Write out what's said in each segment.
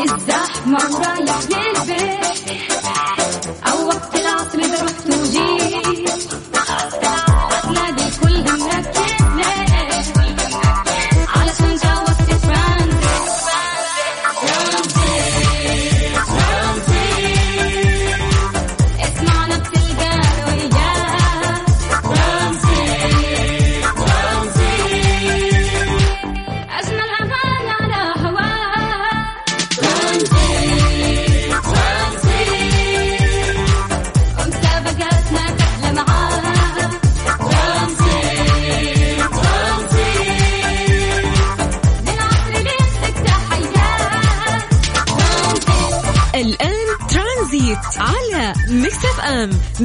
في الزحمة ورايح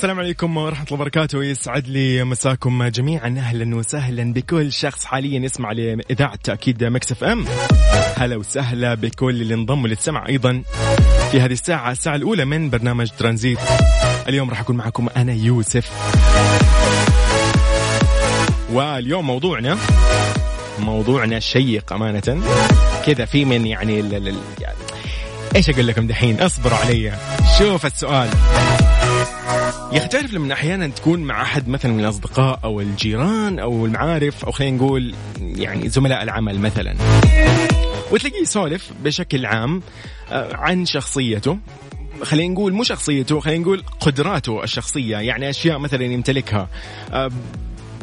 السلام عليكم ورحمة الله وبركاته. يسعد لي مساكم جميعا. أهلا وسهلا بكل شخص حاليا يسمع لإذاعة أكيد مكس إف إم. هلا وسهلا بكل اللي انضموا للسمع أيضا في هذه الساعة الساعة الأولى من برنامج ترانزيت. اليوم راح أكون معكم أنا يوسف. واليوم موضوعنا موضوعنا شيق أمانة. كذا في من يعني, ال- ال- يعني إيش أقول لكم دحين؟ اصبروا علي. شوف السؤال. يا أخي تعرف لما أحيانا تكون مع أحد مثلا من الأصدقاء أو الجيران أو المعارف أو خلينا نقول يعني زملاء العمل مثلا وتلاقيه يسولف بشكل عام آه، عن شخصيته خلينا نقول مو شخصيته خلينا نقول قدراته الشخصية يعني أشياء مثلا يمتلكها آه،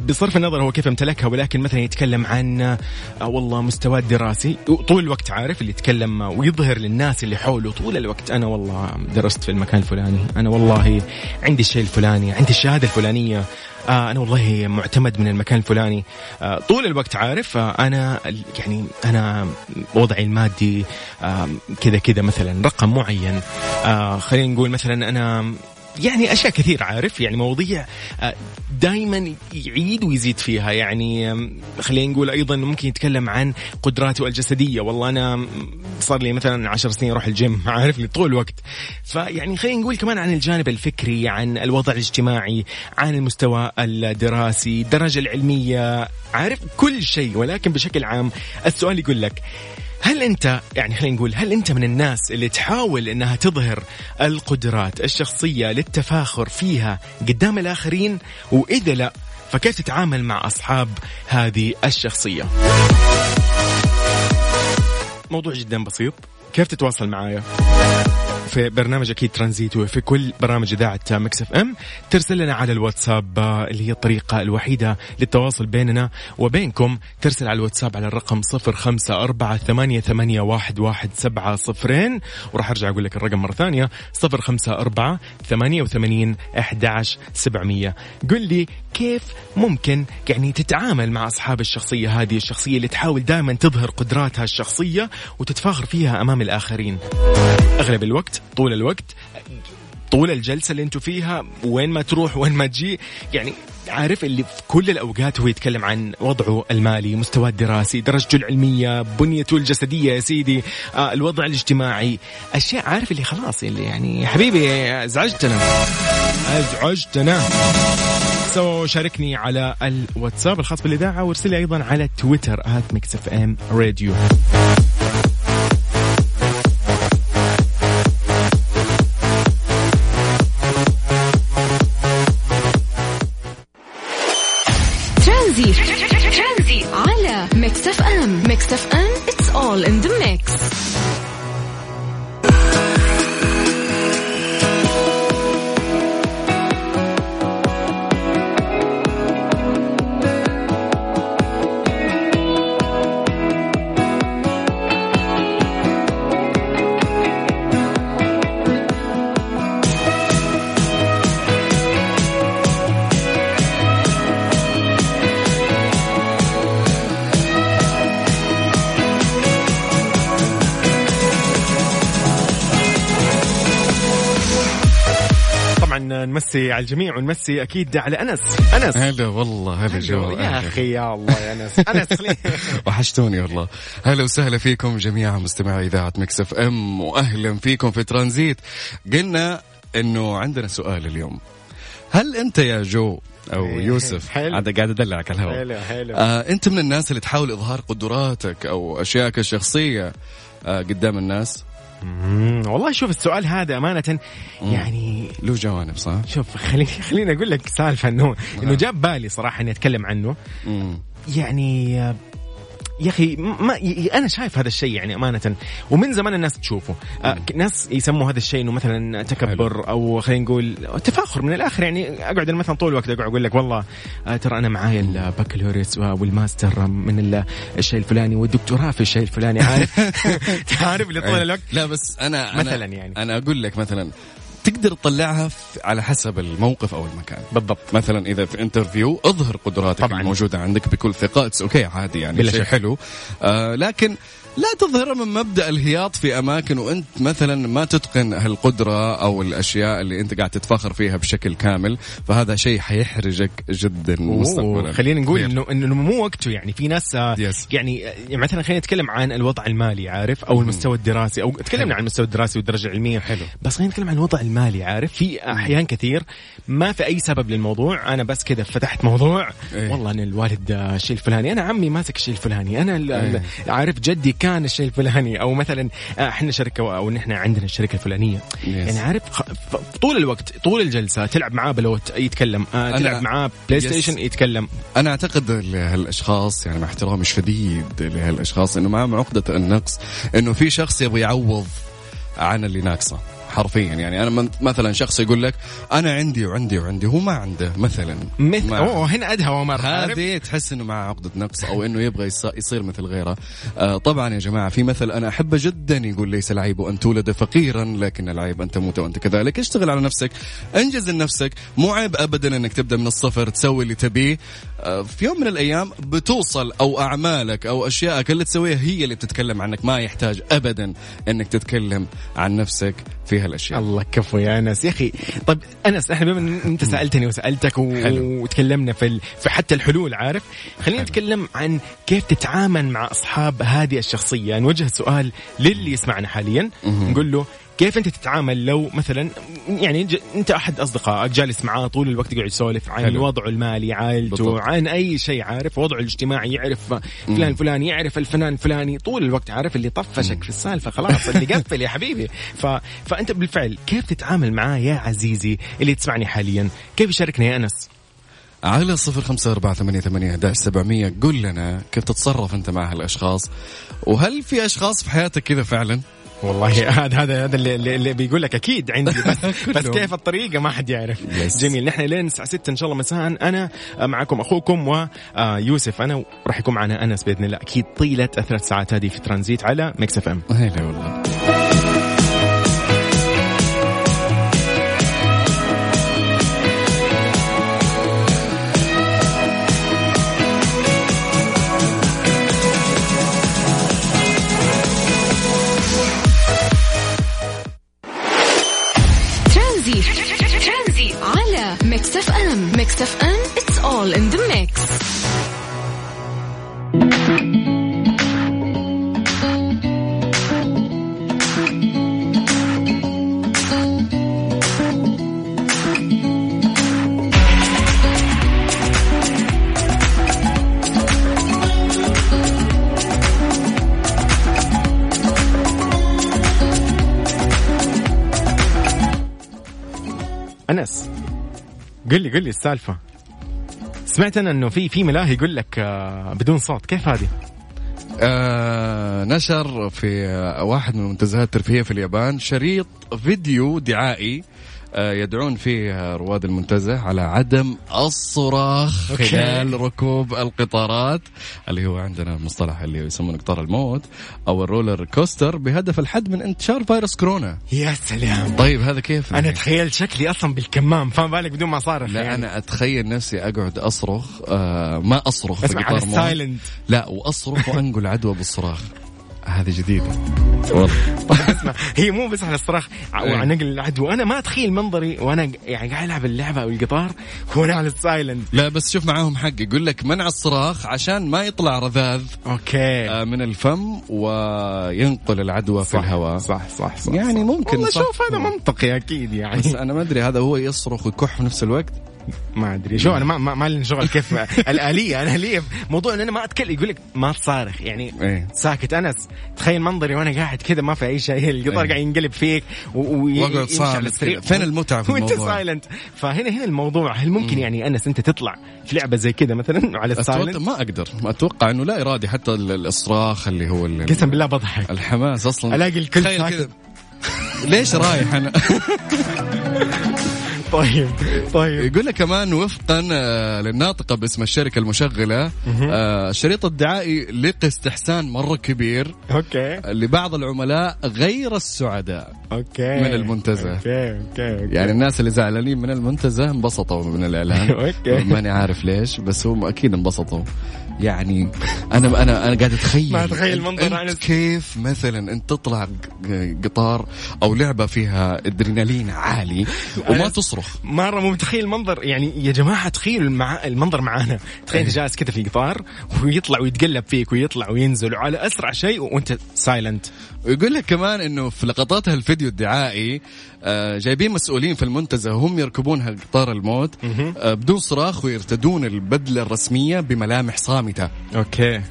بصرف النظر هو كيف امتلكها ولكن مثلا يتكلم عن آه، والله مستواه الدراسي طول الوقت عارف اللي يتكلم آه، ويظهر للناس اللي حوله طول الوقت. أنا والله درست في المكان الفلاني أنا والله عندي الشيء الفلاني عندي الشهادة الفلانية آه أنا والله معتمد من المكان الفلاني. طول الوقت عارف أنا يعني أنا وضعي المادي كذا كذا مثلا رقم معين. خلينا نقول مثلا أنا يعني أشياء كثير عارف؟ يعني مواضيع دائما يعيد ويزيد فيها. يعني خلينا نقول أيضا ممكن يتكلم عن قدراته الجسدية. والله أنا صار لي مثلا عشر سنين أروح الجيم عارف؟ لي طول الوقت. فيعني خلينا نقول كمان عن الجانب الفكري عن الوضع الاجتماعي عن المستوى الدراسي الدرجة العلمية عارف؟ كل شيء ولكن بشكل عام السؤال يقول لك هل انت يعني خلينا نقول هل انت من الناس اللي تحاول إنها تظهر القدرات الشخصية للتفاخر فيها قدام الآخرين وإذا لا فكيف تتعامل مع أصحاب هذه الشخصية؟ موضوع جدا بسيط كيف تتواصل معايا؟ في برنامج أكيد ترانزيت وفي كل برامج إذاعة مكس إف إم. ترسل لنا على الواتساب اللي هي الطريقة الوحيدة للتواصل بيننا وبينكم. ترسل على الواتساب على الرقم صفر خمسة أربعة ثمانية, ثمانية واحد, واحد سبعة صفرين. وراح أرجع أقول لك الرقم مرة ثانية صفر خمسة أربعة ثمانية وثمانين أحداش سبعمية قل لي كيف ممكن يعني تتعامل مع أصحاب الشخصية هذه الشخصية اللي تحاول دائما تظهر قدراتها الشخصية وتتفاخر فيها أمام الآخرين؟ أغلب الوقت طول الوقت طول الجلسة اللي أنتم فيها وين ما تروح وين ما تجي. يعني عارف اللي في كل الأوقات هو يتكلم عن وضعه المالي، مستواه الدراسي، درجته العلمية، بنيته الجسدية يا سيدي، آه الوضع الاجتماعي، أشياء عارف اللي خلاص اللي يعني حبيبي أزعجتنا. أزعجتنا. so شاركني على الواتساب الخاص بالإذاعة وارسل لي أيضا على تويتر اف ام راديو نمسي على الجميع ونمسي أكيد على أنس. أنس. هلا والله هلا جو يا. أخي يا الله يا أنس. أنس؟ وحشتوني والله. هلا وسهلا فيكم جميعا مستمعي إذاعة مكس إف إم وأهلا فيكم في ترانزيت. قلنا إنه عندنا سؤال اليوم. هل أنت يا جو أو إيه، يوسف. عاد قاعد ادلعك على الهواء. حلو حلو. آه أنت من الناس اللي تحاول إظهار قدراتك أو اشيائك الشخصية آه قدام الناس؟ والله شوف السؤال هذا أمانة يعني له جوانب صح؟ شوف خليني خليني أقول لك سالفة انه إنه جاب بالي صراحة إني أتكلم عنه مم. يعني آه، يا أخي ما أنا شايف هذا الشيء يعني أمانة ومن زمان الناس تشوفه. آه، ناس يسموا هذا الشيء إنه مثلا تكبر أو خلينا نقول تفاخر من الآخر. يعني أقعد مثلا طول الوقت أقعد أقول لك والله آه، ترى أنا معايا البكالوريوس والماستر من ال- الشيء الفلاني والدكتوراه في الشيء الفلاني. عارف؟ تعرف اللي طول أي. الوقت؟ لا بس أنا مثلاً يعني. أنا أقول لك مثلا تقدر تطلعها على حسب الموقف أو المكان بالضبط مثلا إذا في interview اظهر قدراتك طبعاً. الموجودة عندك بكل ثقة it's okay عادي يعني شيء. حلو آه لكن لا تظهرها من مبدأ الهياط في أماكن وأنت مثلا ما تتقن هالقدرة أو الأشياء اللي أنت قاعد تتفاخر فيها بشكل كامل فهذا شيء حيحرجك جدا مستقبلا خلينا نقول. انه إنه مو وقته يعني في ناس آه، Yes. يعني آه، يعني مثلا خلينا نتكلم عن الوضع المالي عارف أو المستوى الدراسي أو تكلمنا عن المستوى الدراسي والدرجة العلمية حلو. بس خلينا نتكلم عن الوضع المالي عارف في أحيان كثير ما في أي سبب للموضوع أنا بس كذا فتحت موضوع إيه. والله أنا الوالد آه، الشيء الفلاني أنا عمي ماسك الشيء الفلاني أنا إيه. عارف جدي كان الشيء الفلاني أو مثلا آه، إحنا شركة أو نحن عندنا الشركة الفلانية. يعني عارف طول الوقت طول الجلسة تلعب معاه بلوت يتكلم آه تلعب معاه بلاي Yes. ستيشن يتكلم. أنا أعتقد لهالاشخاص يعني مع احترامي الشديد لهالأشخاص إنه معهم عقده النقص إنه في شخص يبغى يعوض عن اللي ناقصه. حرفيا. يعني أنا مثلا شخص يقول لك أنا عندي وعندي وعندي هو ما عنده مثلا. مثل ما- أوه هنا أدهى ومر؟ هذه تحس إنه معه عقدة نقص أو إنه يبغى يص- يصير مثل غيره. آه طبعا يا جماعة في مثل أنا أحبه جدا يقول ليس العيب أن تولد فقيرا لكن العيب ان تموت وأنت كذلك. اشتغل على نفسك انجز لنفسك. مو عيب ابدا إنك تبدأ من الصفر تسوي اللي تبيه. في يوم من الأيام بتوصل أو أعمالك أو اشيائك اللي تسويها هي اللي بتتكلم عنك. ما يحتاج ابدا إنك تتكلم عن نفسك في هالأشياء. الله كفو يا أنس. يا أخي طيب أنس إحنا بما إن أنت سألتني وسألتك و... وتكلمنا في ال... في حتى الحلول عارف؟ خلينا. نتكلم عن كيف تتعامل مع أصحاب هذه الشخصية. نوجه سؤال للي يسمعنا حاليا. نقول له كيف أنت تتعامل لو مثلا يعني. أنت أحد اصدقائك جالس معاه طول الوقت يقعد يسولف عن حلو. وضعه المالي عائلته بالضبط. عن أي شيء عارف وضعه الاجتماعي يعرف فلان الفلاني يعرف الفنان الفلاني طول الوقت عارف اللي طفشك في السالفة خلاص اللي قفل يا حبيبي. ف... فأنت بالفعل كيف تتعامل معاه يا عزيزي اللي تسمعني حاليا؟ كيف يشاركنا يا أنس؟ على صفر خمسة أربعة ثمانية ثمانية سبعمية. قل لنا كيف تتصرف أنت مع هالأشخاص؟ وهل في أشخاص في حياتك كذا فعلا؟ والله هذا هذا هذا اللي, اللي- بيقول لك أكيد عندي بس, بس. كيف الطريقة؟ ما حد يعرف. Yes. جميل. نحن لين الساعة 6 إن شاء الله مساء. أنا معكم أخوكم ويوسف أنا وراح يكون معنا أنس بإذن الله. أكيد طيلة الثلاث ساعات هذه في ترانزيت على ميكس إف إم. هلا والله. ام قل لي قل لي السالفة سمعت أنا إنه في في ملاهي يقول لك آه، بدون صوت كيف هذه؟ آه نشر في آه واحد من المنتزهات الترفيهية في اليابان شريط فيديو دعائي يدعون فيه آه، رواد المنتزه على عدم الصراخ. خلال ركوب القطارات اللي هو عندنا مصطلح اللي يسمونه قطار الموت أو ال roller coaster بهدف الحد من انتشار فيروس كورونا. يا سلام. طيب هذا كيف؟ أنا تخيل شكلي أصلا بالكمام فما بالك بدون ما صارخ لا يعني. أنا أتخيل نفسي أقعد أصرخ آه ما أصرخ في قطار موت ال silent. لا وأصرخ وأنقل عدوى بالصراخ. هذه اسمع هي مو بس على الصراخ إيه. وعن نقل العدوى أنا ما أتخيل منظري وأنا يعني قاعد ألعب اللعبة أو القطار وأنا على ال silent. لا بس شوف معاهم حق. يقول لك منع الصراخ عشان ما يطلع رذاذ. okay. آه، من الفم وينقل العدوى في الهواء. صح صح صح يعني. ممكن والله. شوف هذا منطقي أكيد يعني. بس أنا ما أدري هذا هو يصرخ ويكح في نفس الوقت؟ ما أدري شو أنا ما ما, ما لي شغل كيف الآلية أنا لي موضوع إن أنا ما أتكلم يقول لك ما تصارخ يعني إيه. ساكت أنس تخيل منظري وأنا قاعد كذا ما في أي شيء القطار إيه. قاعد ينقلب فيك واقعد. كذا. فين المتعة في وأنت الموضوع؟ silent فهنا هنا الموضوع هل ممكن يعني أنس أنت تطلع في لعبة زي كذا مثلا على ال silent ما أقدر ما أتوقع إنه لا إرادي حتى ال- الإصراخ اللي هو قسم بالله بضحك الحماس أصلا ألاقي الكل تخيل ساكت. كذا. ليش رايح أنا طيب طيب يقول لك كمان وفقا آه، للناطقة باسم الشركة المشغلة آه، الشريط الدعائي لقى استحسان مرة كبير okay لبعض العملاء غير السعداء okay من المنتزه. okay okay, okay. يعني الناس اللي زعلانين من المنتزه انبسطوا من الإعلان okay. ماني عارف ليش بس هم أكيد انبسطوا يعني أنا أنا أنا قاعد أتخيل ما أتخيل أنت- منظر أنت. كيف مثلا أنت تطلع قطار أو لعبة فيها أدرينالين عالي وما أنس. تصرخ مرة مو متخيل المنظر. يعني يا جماعة تخيلوا المع... المنظر معانا. تخيل انت جالس كذا في القطار ويطلع ويتقلب فيك ويطلع وينزل وعلى أسرع شيء وأنت silent ويقول لك كمان إنه في لقطات الفيديو الدعائي آه، جايبين مسؤولين في المنتزه هم يركبون قطار الموت آه، بدون صراخ ويرتدون البدلة الرسمية بملامح صامتة. okay.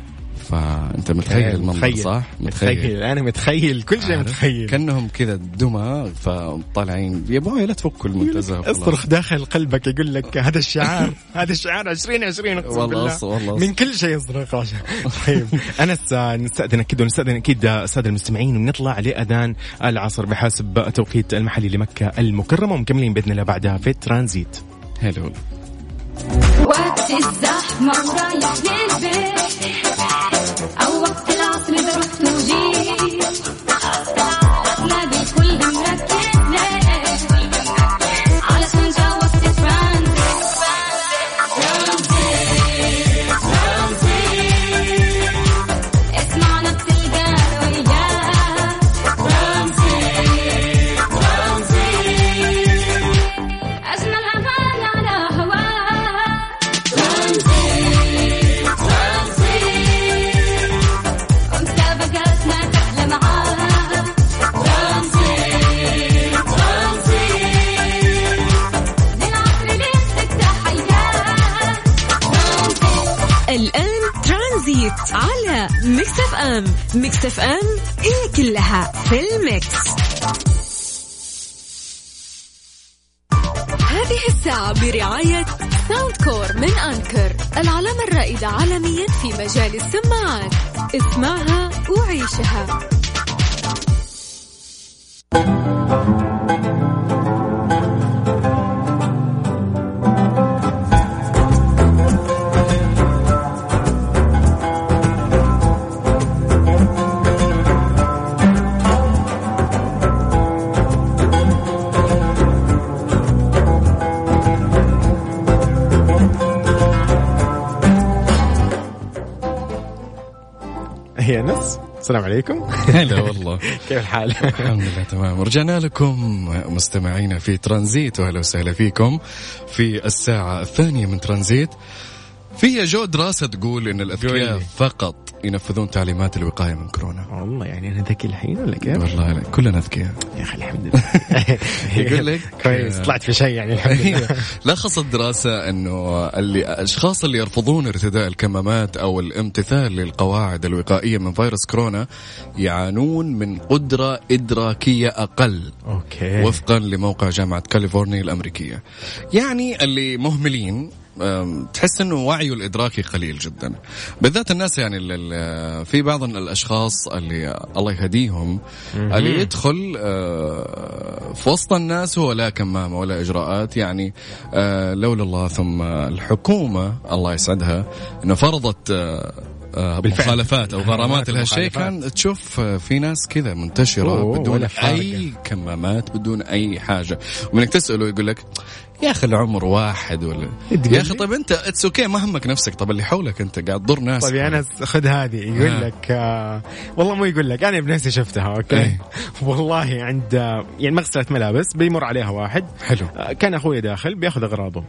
فأنت متخيل المنظر صح؟ متخيل. أنا متخيل كل شيء؟ متخيل. كأنهم كذا دمى فطالعين. يا أبوي لا تفكوا المنتزه. اصرخ داخل قلبك يقول لك هذا الشعار هذا الشعار 2020 أقسم والله بالله. والله من كل شيء يصرخ. عشان طيب انس نستاذن أكيد ونستاذن أكيد الساده المستمعين ونطلع لأذان العصر بحسب التوقيت المحلي لمكة المكرمة ومكملين بإذن الله بعدها في الترانزيت هلو. وقت الزحمة ورايح للبيت. أو ميكس اف ام هي كلها في الميكس. هذه الساعة برعاية ساوند كور من أنكر العلامة الرائدة عالميا في مجال السماعات. اسمعها وعيشها. انس السلام عليكم. هلا والله. كيف الحال؟ الحمد لله تمام. رجعنا لكم مستمعينا في ترانزيت وأهلا وسهلا فيكم في الساعة الثانية من ترانزيت. في جو دراسة تقول إن الأذكياء قولي. فقط ينفذون تعليمات الوقاية من كورونا. والله يعني أنا ذكي الحين ولا كيف؟ والله لا كلنا أذكياء. يا أخي الحمد لله. يقول لك- كويس طلعت في شيء يعني الحمد لله. لخصت الدراسة إنه اللي الاشخاص اللي يرفضون ارتداء الكمامات أو الامتثال للقواعد الوقائية من فيروس كورونا يعانون من قدرة إدراكية أقل. أوكي. وفقا لموقع جامعة كاليفورنيا الأمريكية. يعني اللي مهملين تحس إنه وعيه الإدراكي قليل جدا بالذات الناس يعني في بعض الأشخاص اللي الله يهديهم اللي يدخل آه، في وسط الناس هو لا كمامة ولا إجراءات يعني آه، لولا الله ثم الحكومة الله يسعدها إنه فرضت آه، بالفعل. مخالفات أو غرامات لهالشيء. كان تشوف في ناس كذا منتشرة أوه، بدون. أي كمامات بدون أي حاجة ومنك تسأله يقول لك يا أخي العمر واحد ولا يا أخي؟ طيب انت it's okay ما همك نفسك. طب اللي حولك أنت قاعد تضر ناس. طيب يا أنس خذ هذه. يقول آه. لك آه والله مو يقول لك أنا بنفسي شفتها okay؟ إيه. والله عند آه، يعني مغسلة ملابس بيمر عليها واحد. حلو. آه، كان أخوي داخل بيأخذ أغراضه.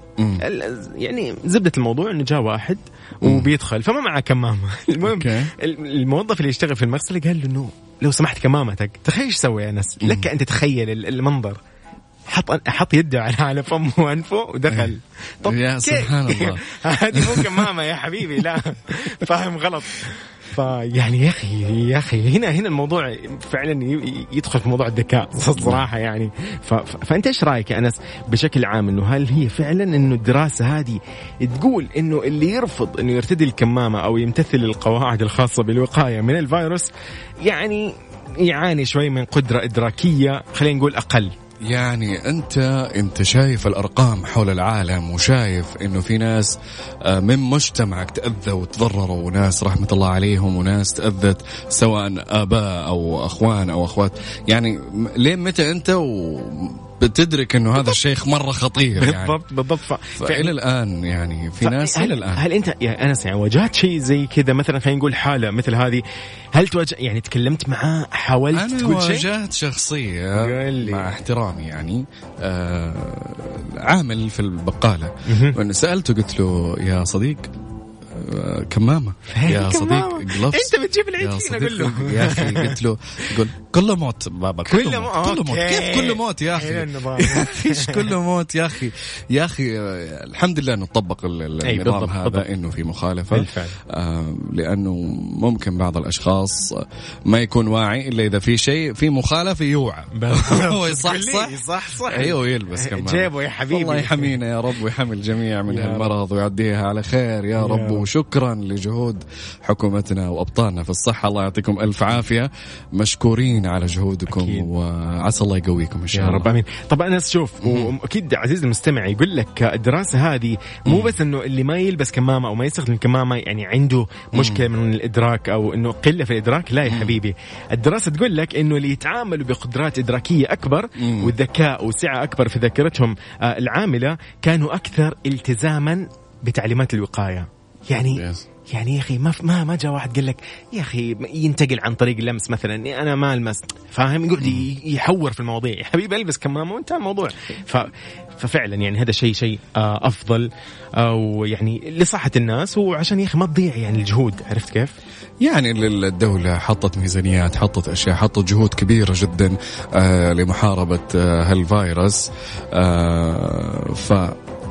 يعني زبدة الموضوع إنه جاء واحد وبيدخل فما معه كمامة. المهم الموظف اللي يشتغل في المغسلة قال له إنه لو سمحت كمامتك تخيل إيش سوى يا أنس؟ لك أن تتخيل ال- المنظر. حط حط يده على على فمه وأنفه ودخل. يا كيف؟ سبحان الله. هذه مو كمامة يا حبيبي لا. فاهم غلط. فيعني يا أخي يا أخي هنا هنا الموضوع فعلا يدخل في موضوع الذكاء صراحة يعني. فأنت إيش رأيك يا أنس بشكل عام إنه هل هي فعلا إنه الدراسة هذه تقول إنه اللي يرفض إنه يرتدي الكمامة أو يمتثل القواعد الخاصة بالوقاية من الفيروس يعني يعاني شوي من قدرة إدراكية خلينا نقول أقل؟ يعني أنت أنت شايف الأرقام حول العالم وشايف إنه في ناس آه، من مجتمعك تأذوا وتضرروا وناس رحمة الله عليهم وناس تأذت سواء آباء أو أخوان أو أخوات. يعني لين متى أنت وبتدرك إنه هذا الشيء مرة خطير يعني. بالضبط بالضبط. ف... فإلى الآن يعني في ناس هل, إلى الآن. هل انت يا أنس يعني واجهت شيء زي كذا؟ مثلا خلينا نقول حالة مثل هذه. هل تواجه يعني تكلمت معاه حاولت أنا تقول شيء؟ واجهت شخصية. مع احترامي يعني آه عامل في البقالة. وانه سألته قلت له يا صديق آه، كمامة. يا كمامة. صديق جلوفز أنت بتجيب العيد يا فينا صديق قول له يا أخي قلت له قل كله موت بابا كله, كله موت مو- كله موت. كيف كله موت يا أخي. يا إيش كله موت يا أخي؟ يا أخي الحمد لله إنه طبق النظام هذا. إنه في مخالفة. بالفعل. آه، لأنه ممكن بعض الأشخاص ما يكون واعي إلا إذا في شيء في مخالفة يوعى. هو يصحصح. صح صح أيوه يلبس كمان. جيبه يا حبيبي. الله يحمينا يا رب ويحمي الجميع من. هالمرض ويعديها على خير يا رب. وشكرا لجهود حكومتنا وابطالنا في الصحة. الله يعطيكم ألف عافية. مشكورين على جهودكم أكيد. وعسى الله يقويكم إن شاء يا الله. رب آمين. طب انس شوف وأكيد عزيزي المستمع يقول لك الدراسة هذه مو بس إنه اللي ما يلبس كمامة أو ما يستخدم كمامة يعني عنده مشكلة من الإدراك أو إنه قلة في الإدراك لا يا حبيبي. الدراسة تقول لك إنه اللي يتعاملوا بقدرات إدراكية أكبر. وذكاء وسعة أكبر في ذاكرتهم آه، العاملة كانوا أكثر التزاما بتعليمات الوقاية. يعني Yes. يعني يا أخي ما ما ما جاء واحد قال لك يا أخي ينتقل عن طريق اللمس مثلا أنا ما ألمس. فاهم؟ يقعد يحور في المواضيع. يا حبيبي ألبس كمامة وانتهى الموضوع. ف ففعلا يعني هذا شيء شيء آه، أفضل أو يعني لصحة الناس. وعشان يا أخي ما تضيع يعني الجهود. عرفت كيف؟ يعني الدولة حطت ميزانيات حطت أشياء حطت جهود كبيرة جدا آه لمحاربة آه هالفيروس. آه ف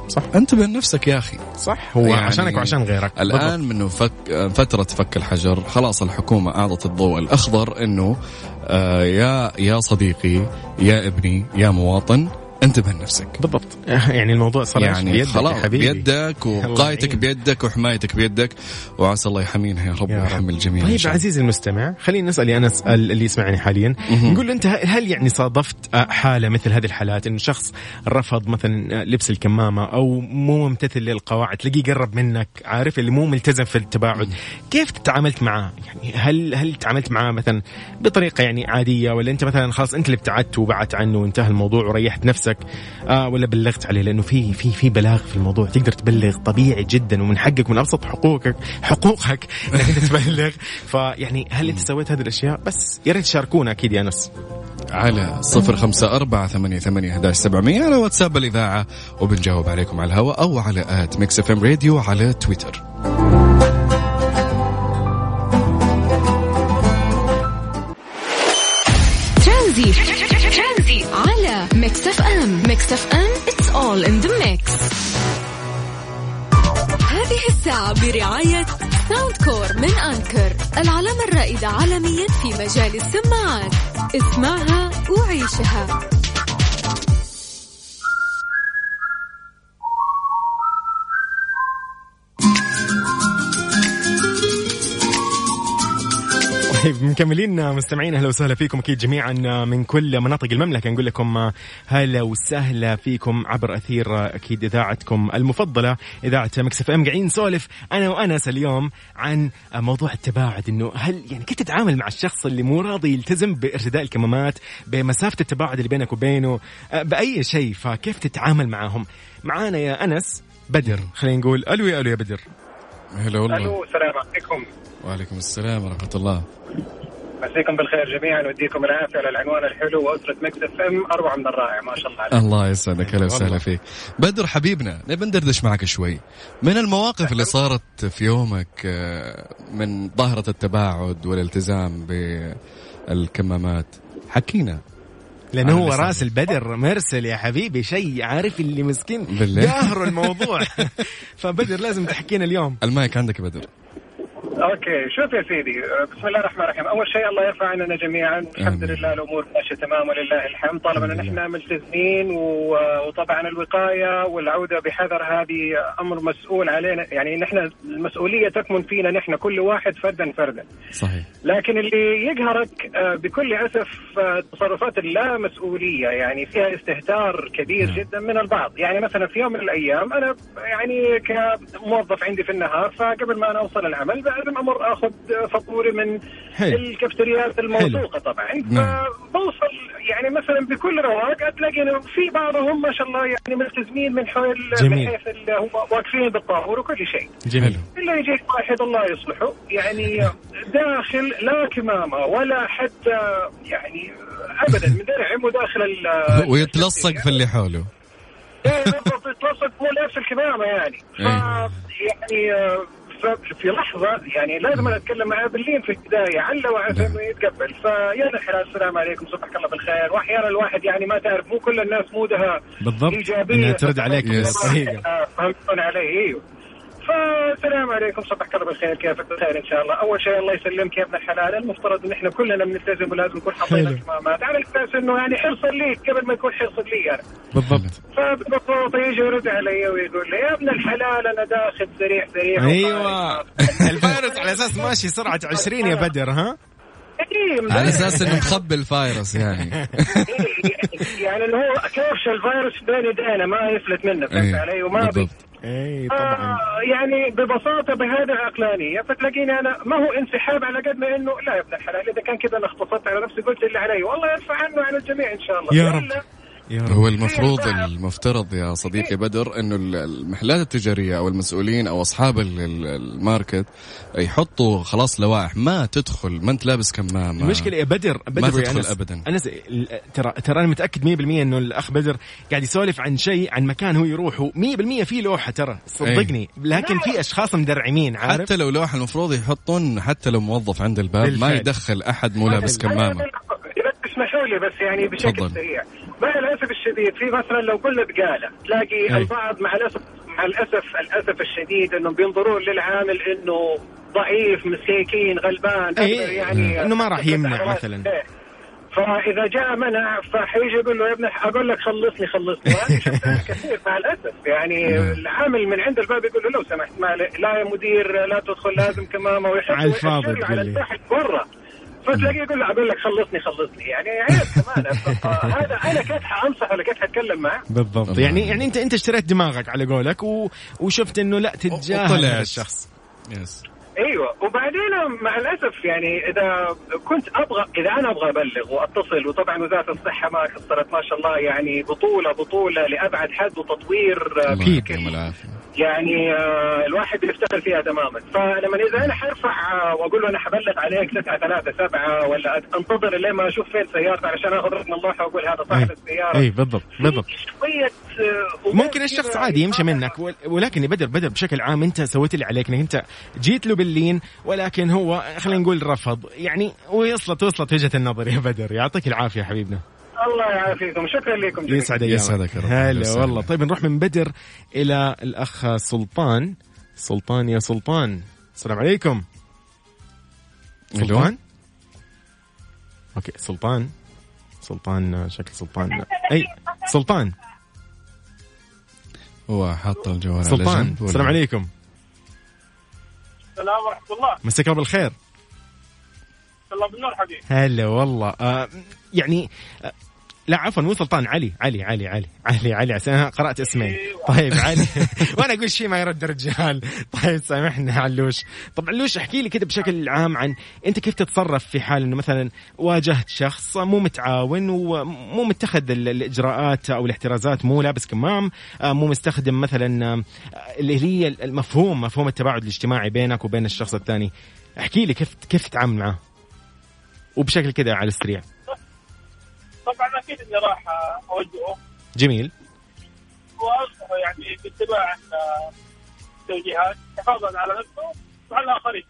صح. انتبه لنفسك يا أخي. صح. هو يعني عشانك وعشان غيرك. الآن منه فك فترة فك الحجر خلاص الحكومة أعطت الضوء الأخضر إنه آه يا يا صديقي يا ابني يا مواطن انتبه لنفسك. بالضبط. يعني الموضوع صار؟ يعني بيدك خلاص حبيبي. بيدك يعين. بيدك وحمايتك بيدك. وعسى الله يحمينا يا رب. ويحمي الجميع طيب. عزيزي المستمع خلينا نسال يا انس ال- اللي يسمعني حاليا. نقول أنت هل يعني صادفت حالة مثل هذه الحالات؟ انه شخص رفض مثلا لبس الكمامة أو مو ممتثل للقواعد تلاقيه قرب منك عارف؟ اللي مو ملتزم في التباعد. كيف تعاملت معاه؟ يعني هل هل تعاملت معاه مثلا بطريقة يعني عادية ولا أنت مثلا خلاص أنت اللي ابتعدت وبعدت عنه وانتهى الموضوع وريحت نفسك؟ آه ولا بلغت عليه لأنه في في في بلاغ في الموضوع. تقدر تبلغ طبيعي جدا ومن حقك من أبسط حقوقك حقوقك إنك تبلغ. فيعني هل أنت سويت هذه الأشياء؟ بس يا ريت تشاركونا أكيد يا انس على صفر خمسة أربعة ثمانية ثمانية سبعمية. على واتساب الإذاعة. وبنجاوب عليكم على الهواء أو على at ميكس إف إم راديو على تويتر. ميكس اف ام ميكس اف ام it's all in the mix هذه الساعة برعاية ساوند كور من أنكر العلامة الرائدة عالميا في مجال السماعات. اسمعها وعيشها. طيب مكملين مستمعين أهلا وسهلا فيكم أكيد جميعا من كل مناطق المملكة. نقول لكم هلا وسهلا فيكم عبر أثير أكيد إذاعتكم المفضلة إذاعة مكس إف إم. قاعدين نسولف أنا وأنس اليوم عن موضوع التباعد إنه هل يعني كيف تتعامل مع الشخص اللي مو راضي يلتزم بإرتداء الكمامات بمسافة التباعد اللي بينك وبينه بأي شيء؟ فكيف تتعامل معهم؟ معانا يا أنس بدر خلينا نقول ألو يا ألو يا بدر. هلا والله. ألو السلام عليكم. وعليكم السلام ورحمة الله. مسيكم بالخير جميعا ويديكم العافية على العنوان الحلو وأسرة مكس اف ام أروع من الرائع ما شاء الله عليك. الله يسعدك هلا وسهلا فيك. بدر حبيبنا نبي ندردش معك شوي. من المواقف اللي صارت في يومك آه، من ظاهرة التباعد والالتزام بالكمامات؟ حكينا. لأنه هو. رأس البدر. مرسل يا حبيبي شيء عارف اللي مسكين؟ بالله. قاهر الموضوع. فبدر لازم تحكينا اليوم. المايك عندك يا بدر. Okay. شوف يا سيدي؟ بسم الله الرحمن الرحيم. أول شيء الله يرفع عننا جميعا. الحمد. لله الأمور ماشية تمام ولله الحمد. طالما ان إحنا ملتزمين وطبعا الوقاية والعودة بحذر هذه أمر مسؤول علينا. يعني نحن المسؤولية تكمن فينا نحن كل واحد فردا فردا. صحيح. لكن اللي يقهرك آه، بكل أسف آه، تصرفات اللا مسؤولية. يعني فيها استهتار كبير نعم. جدا من البعض. يعني مثلا في يوم من الأيام أنا يعني كموظف عندي في النهار فقبل ما أنا أوصل العمل لازم أمر أخذ فطوري من حلو. الكافتريات الموثوقة طبعا نعم. فبوصل يعني مثلا بكل رواق تلاقي في بعضهم ما شاء الله يعني ملتزمين من حول جميل. بحيث اللي هم واقفين بالطابور وكل شيء جميل إلا يجيك واحد الله يصلحه يعني داخل لا كمامة ولا حتى يعني ابدا من درع وداخل ال ويتلصق في اللي حوله إيه بالضبط يتلصق مو لابس الكمامة يعني ف إيه. يعني آه، ف- في لحظة يعني لازم أنا أتكلم معاه باللين في البداية عل وعسى إنه يتقبل. فيا الحلال السلام عليكم صبحك الله بالخير. وأحيانا الواحد يعني ما تعرف مو كل الناس مودها بالضبط. إيجابية. إنها ترد عليك. دقيقه فهمتون علي إيوه. فالسلام عليكم صبحك الله بالخير كيفك؟ بخير إن شاء الله. أول شيء الله يسلمك يا ابن الحلال. المفترض إن إحنا كلنا بنلتزم ولازم نكون حاطين. الكمامات على أساس إنه يعني حرصا ليك قبل ما يكون حرصا لي أنا. بالضبط. فببساطه يجي يرد علي ويقول لي يا ابن الحلال أنا داخل سريع سريع. أيوه. الفيروس على أساس ماشي سرعة 20 يا بدر ها؟ إيه، على أساس إنه مخبي الفايروس يعني. يعني إنه هو كرش الفيروس بين يدينا ما يفلت منه فهمت إيه، علي؟ وما بي بالضبط. اي طبعا. آه يعني ببساطة بهذه العقلانيه فتلاقيني أنا ما هو انسحاب على قد ما إنه لا يا ابن الحلال إذا كان كذا أنا اختصرت على نفسي قلت اللي علي. والله يرفع عنه عن الجميع إن شاء الله. يا رب. وإلا يا رب. هو المفروض المفترض يا صديقي بدر إنه ال- المحلات التجارية أو المسؤولين أو أصحاب ال- ال- ال market يحطوا خلاص لوائح. ما تدخل ما أنت لابس كمامة. المشكلة يا بدر بدر ما تدخل أنس. أبداً. أنس ال- ترى ترى أنا متأكد 100% إنه الأخ بدر قاعد يسولف عن شيء عن مكان هو يروحه. 100% في لوحة ترى. صدقني. لكن في أشخاص مدرعمين عارف؟ حتى لو لوحة المفروض يحطون حتى لو موظف عند الباب ما بالفعل. يدخل أحد مو لابس كمامة. اذا تسمحوا لي بس يعني بشكل. سريع. مع الأسف الشديد في مثلا لو قلنا بقالة تلاقي أي. البعض مع الأسف مع الأسف الأسف الشديد إنهم بينظرون للعامل إنه ضعيف مسكين غلبان أي، يعني إنه ما راح يمنع مثلاً. إيه. فإذا جاء منع فحيجي يقول له يا ابن أقول لك خلصني خلصني وهذه شفتها كثير مع الأسف يعني العامل من عند الباب يقول له لو سمحت ما لا يا مدير لا تدخل لازم كمامة ويحط على الفاضي على. التحت برا فتلاقيه يقول له أقول لك خلصني خلصني. يعني عيب كمان. هذا أنا كيف حانصح ولا كيف حتكلم معه؟ بالضبط. يعني يعني أنت أنت اشتريت دماغك على قولك و... وشفت إنه لا تتجاهل الشخص. يس أيوه. وبعدين مع الأسف يعني إذا كنت أبغى إذا أنا أبغى أبلغ وأتصل وطبعا وزارة الصحة ما قصرت ما شاء الله يعني بطولة بطولة لأبعد حد وتطوير آه، الله يعني آه، الواحد يفتخر فيها تماما. فلما إذا أنا حرفع آه، وأقول له أنا حبلغ عليك 9 3 7 ولا أنتظر لين ما أشوف فين سيارتي علشان أخذ رقم اللوحة وأقول هذا صاحب السيارة. أي بالضبط بالضبط. شوية آه، ممكن الشخص عادي يمشي منك ول- ولكن يا بدر بدر بشكل عام أنت سويت اللي عليك إنك أنت جيت له باللين ولكن هو خلينا نقول رفض. يعني وصلت وصلت وجهة النظر يا بدر. يعطيك العافية حبيبنا. الله يعافيكم. شكرا لكم جميعا. يسعد ايامك يسعدك يا رب. هلا. والله. طيب نروح من بدر إلى الأخ سلطان. سلطان يا سلطان. السلام عليكم. سلطان؟ Okay سلطان. سلطان شكل سلطان. أي سلطان. هو حاط الجوال على سلطان. السلام عليكم. السلام ورحمة الله. مساك الله بالخير. الله بالنور حبيبي. هلا والله. آه يعني آه لا عفوا مو سلطان علي علي علي علي علي علي عشان أنا قرأت اسمين. طيب علي. وأنا أقول شيء ما يرد رجال طيب سامحنا علوش. طب علوش احكي لي كده بشكل عام عن أنت كيف تتصرف في حال إنه مثلا واجهت شخص مو متعاون ومو متخذ ال- الإجراءات أو الاحترازات مو لابس كمام آه، مو مستخدم مثلا آه، اللي هي المفهوم مفهوم التباعد الاجتماعي بينك وبين الشخص الثاني. احكي لي كيف كيف تتعامل معاه وبشكل كده على السريع. طبعا أكيد إني راح أوجهه جميل وانصحه يعني باتباع آه، التوجيهات حفاظا على نفسه وعلى الآخرين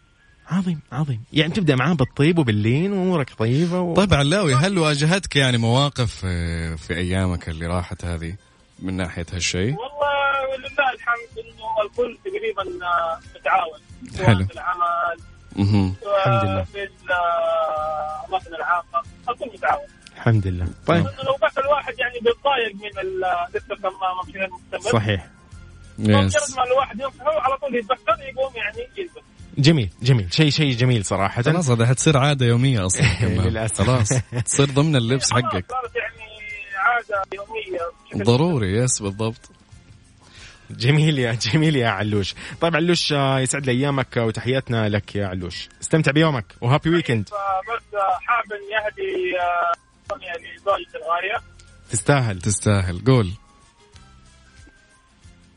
عظيم عظيم يعني تبدأ معاه بالطيب وباللين وأمورك طيبة و... طيب علاوي هل واجهتك يعني مواقف آه، في أيامك اللي راحت هذه من ناحية هالشيء؟ والله ولله الحمد إنه الكل تقريبا آه، متعاون حلو. في العمل. سواء الحمد لله. في الاماكن العامه الكل متعاون الحمد لله. طيب. لو بس الواحد يعني بيتضايق من ال- لسه الكمامه مشي المستمر صحيح. مجرد بس ما الواحد ينصحه على طول يتذكر يقوم يعني يلبس. جميل جميل. شيء شيء جميل صراحة. خلاص هذا حتصير عادة يومية أصلا. كمان. للأسف. خلاص تصير ضمن اللبس حقك. صارت يعني عادة يومية. بشكل ضروري yes بالضبط. جميل يا جميل يا علوش. طيب علوش آه، يسعد لي أيامك وتحياتنا لك يا علوش. استمتع بيومك و happy weekend فبس حابب إني أهدي آه، يعني زوجتي الغاليه تستاهل تستاهل. قول.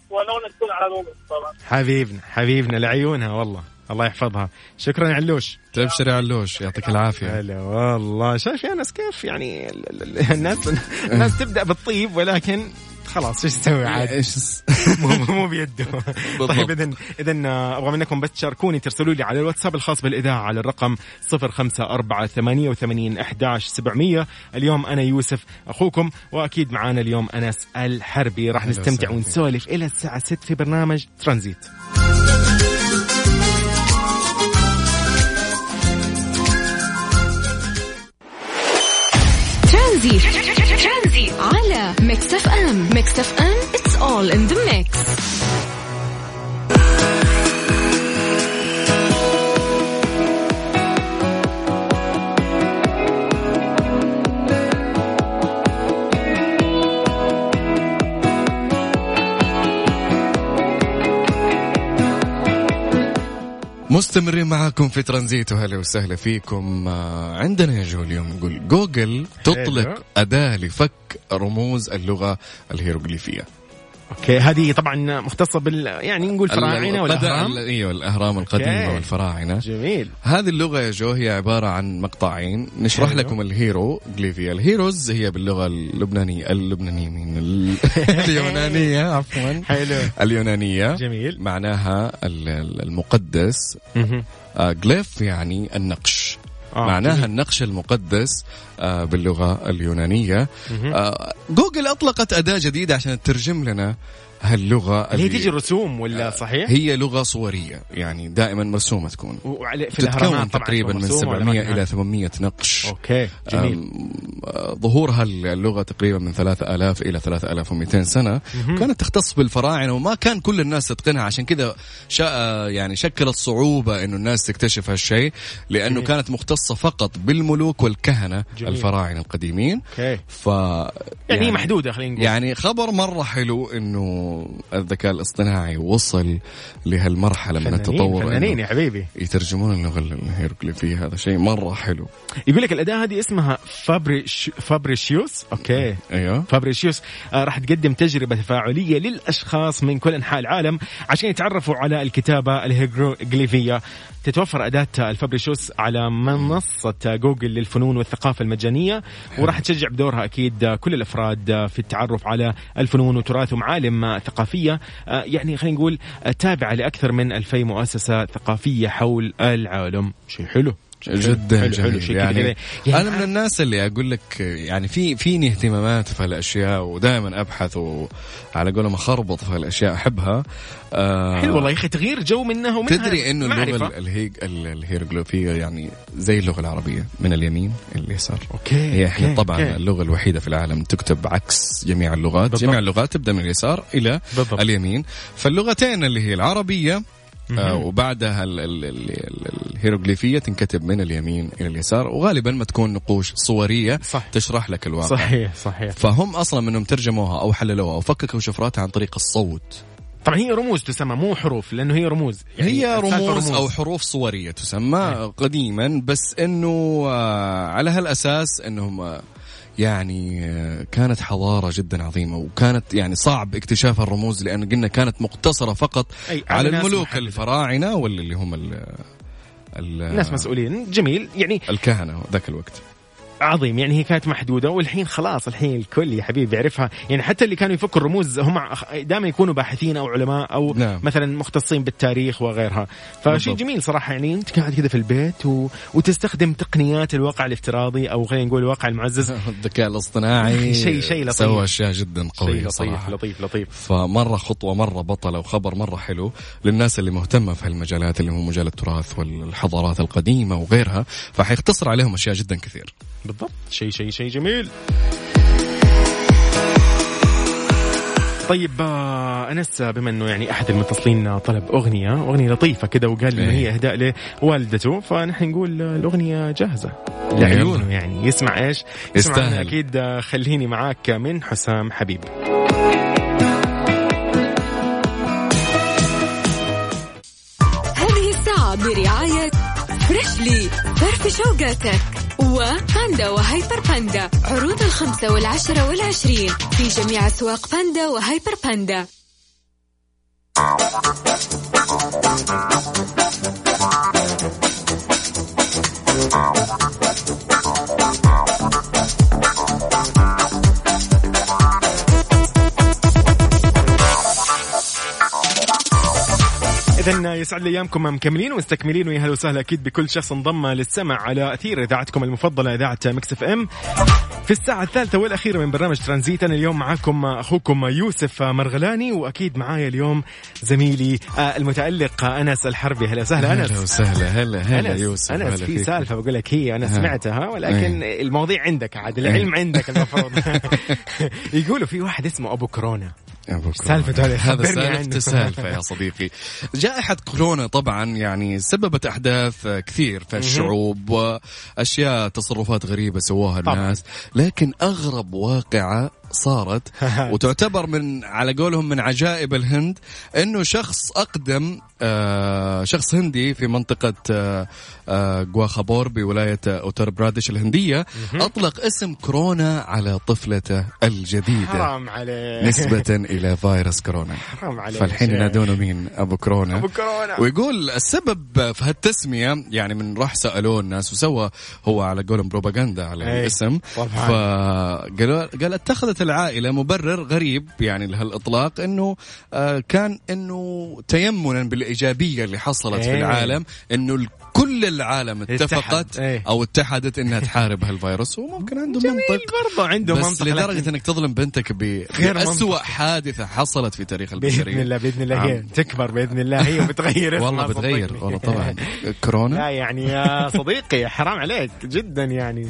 ولو انها تكون على طبعا. حبيبنا حبيبنا لعيونها والله. الله يحفظها. شكرا يا علوش. تبشر يا علوش. يعطيك العافية. هلا والله. شايف يا ناس كيف يعني ال- ال- الناس الناس تبدأ بالطيب ولكن خلاص إيش تسوي عاد؟ إيش؟ مو مو بيده. بالضبط. طيب اذا اذا أبغى منكم بس تشاركوني ترسلوا لي على الواتساب الخاص بالإذاعة على الرقم 05488 11700 اليوم أنا يوسف أخوكم وأكيد معانا اليوم أنس الحربي. راح نستمتع. ونسولف إلى الساعة 6 في برنامج ترانزيت. ترانزيت على Mix FM Mix FM it's all in the mix مستمرين معاكم في ترانزيت وهلا وسهلا فيكم. آه، عندنا يا جو اليوم نقول جوجل تطلق أداة لفك رموز اللغة الهيروغليفية. okay هذه طبعا مختصة بال يعني نقول فراعنة والاهرام إيوه الأهرام القديمة okay. والفراعنة. جميل. هذه اللغة يا جو هي عبارة عن مقطعين. نشرح حلو. لكم الهيروجليفيا الهيروز هي باللغة اللبنانية اللبنانية مين ال- اليونانية عفوا. حلو. اليونانية. جميل. معناها ال- ال- المقدس. مهم. آه، جليف يعني النقش. آه، معناها جميل. النقش المقدس آه، باللغة اليونانية مهم. آه، جوجل أطلقت أداة جديدة عشان تترجم لنا هاللغة اللي هي تيجي رسوم ولا صحيح؟ هي لغة صورية يعني دائما مرسومة تكون. وعلى في تتكون تقريبا من مرسومة ولا 700 ما إلى كان؟ 800 نقش. Okay جميل. آه، ظهورها اللغة تقريبا من 3000 إلى 3200 سنة. كانت تختص بالفراعنة وما كان كل الناس تتقنها. عشان كذا يعني شكلت صعوبة إنه الناس تكتشف هالشيء لأنه جميل. كانت مختصة فقط بالملوك والكهنة جميل. الفراعنة القديمين. Okay. ف يعني, هي محدودة خلينا نقول. يعني خبر مرة حلو إنه الذكاء الاصطناعي وصل لهالمرحلة من التطور فنانين يا حبيبي. يترجمون اللغة الهيروغليفية. هذا شيء مرة حلو. يقول لك الأداة هذه اسمها فابريش Fabricius. Okay. أيوه. Fabricius. آه راح تقدم تجربة تفاعلية للأشخاص من كل أنحاء العالم عشان يتعرفوا على الكتابة الهيروغليفية. تتوفر أداة الفابريشيوس على منصة جوجل للفنون والثقافة المجانية وراح تشجع بدورها أكيد كل الأفراد في التعرف على الفنون وتراث ومعالم ثقافية. آه يعني خلينا نقول آه، تابعة لأكثر من 2000 مؤسسة ثقافية حول العالم. شيء حلو. جدا حلو جميل حلو شيء يعني, كذا يعني أنا من الناس اللي أقول لك يعني في فيني اهتمامات في هالأشياء ودائما أبحث وعلى قولهم أخربط في هالأشياء أحبها آه حلو والله يا أخي تغيير جو منها ومنها تدري إنه. اللغة الهيج ال- الهيروغليفيه يعني زي اللغة العربية من اليمين اليسار okay هي إحنا okay، طبعا okay. اللغة الوحيدة في العالم تكتب عكس جميع اللغات بالضبط. جميع اللغات تبدأ من اليسار إلى بالضبط. اليمين فاللغتين اللي هي العربية آه وبعدها ال- ال- ال- ال- الهيروغليفية تنكتب من اليمين إلى اليسار وغالبا ما تكون نقوش صورية صح. تشرح لك الواقع. صحيح صحيح. فهم أصلا منهم ترجموها أو حللوها أو فككوا شفراتها عن طريق الصوت. طبعا هي رموز تسمى مو حروف لأنه هي رموز. يعني هي السالفة رموز أو حروف صورية تسمى قديما بس إنه آه، على هالأساس إنهم آه، يعني آه، كانت حضارة جدا عظيمة وكانت يعني صعب اكتشاف الرموز لأن قلنا كانت مقتصرة فقط على الملوك محددة. الفراعنة ولا اللي هم ال ال- ناس مسؤولين. جميل. يعني الكهنة ذاك الوقت. عظيم. يعني هي كانت محدودة والحين خلاص الحين الكل يا حبيبي يعرفها. يعني حتى اللي كانوا يفكوا الرموز هم دائما يكونوا باحثين أو علماء أو نعم. مثلا مختصين بالتاريخ وغيرها. فشيء. جميل صراحة. يعني أنت قاعد كذا في البيت و... وتستخدم تقنيات الواقع الافتراضي أو خلينا نقول الواقع المعزز. الذكاء الاصطناعي. شيء- شيء لطيف. سوى أشياء جدا شيء قوية لطيف صراحة. لطيف لطيف. فمرة خطوة مرة بطله وخبر مرة حلو للناس اللي مهتمة في هالمجالات اللي هو مجال التراث والحضارات القديمة وغيرها فحيختصر عليهم أشياء جدا كثير. بالضبط. شيء شيء شيء جميل. طيب آه، أنس بما إنه يعني أحد المتصلين طلب أغنية أغنية لطيفة كذا وقال انه إيه. هي إهداء لوالدته فنحن نقول الأغنية جاهزة. لعيونه يعني. يسمع إيش؟ يسمع أكيد آه، خليني معاك من حسام حبيب. هذه الساعة برعاية فريشلي فرف شوقاتك. وباندا وهيبر باندا. عروض الخمسة والعشرة والعشرين في جميع أسواق باندا وهيبر باندا. اذا يسعد لي أيامكم مكملين ومستكملين ويا هلا وسهلا أكيد بكل شخص انضم للسمع على أثير إذاعتكم المفضلة إذاعة Mix FM. في الساعة الثالثة والأخيرة من برنامج ترانزيت أنا اليوم معكم أخوكم يوسف مرغلاني وأكيد معايا اليوم زميلي آه، المتألق أنس الحربي. هلا وسهلا هلا أنس. وسهلا هلا هلا يوسف هلا في فيك. سالفة بقول لك هي أنا ها. سمعتها ولكن المواضيع عندك عاد العلم عندك المفروض. يقولوا في واحد اسمه أبو كورونا. سالفة هذا سالفة يا صديقي. جائحة كورونا طبعا يعني سببت أحداث كثير في الشعوب وأشياء تصرفات غريبة سووها. الناس لكن أغرب واقعة صارت وتعتبر من على قولهم من عجائب الهند إنه شخص أقدم آه شخص هندي في منطقة آه آه جواخابور بولاية اوتر برادش الهندية. أطلق اسم كورونا على طفلته الجديدة. حرام عليك. نسبة إلى فيروس كورونا. حرام عليك فالحين. ينادونه مين؟ أبو كورونا. أبو كورونا. ويقول السبب في هالتسمية يعني من راح سألوه الناس وسوى هو على قولهم بروباغندا على أي، الاسم. فقالوا قال اتخذت العائلة مبرر غريب يعني لهالإطلاق أنه آه، كان أنه تيمنا بالإيجابية اللي حصلت في أي. العالم أنه كل العالم اتفقت أي. أو اتحدت أنها تحارب هالفيروس وممكن عنده منطق برضه عنده بس منطق لدرجة لكن إنك تظلم بنتك بأسوأ. حادثة حصلت في تاريخ البشرية باذن الله بإذن الله هي نعم. تكبر بإذن الله هي وبتغير اسمها والله بتغير. والله طبعا كورونا لا يعني يا صديقي حرام عليك جدا يعني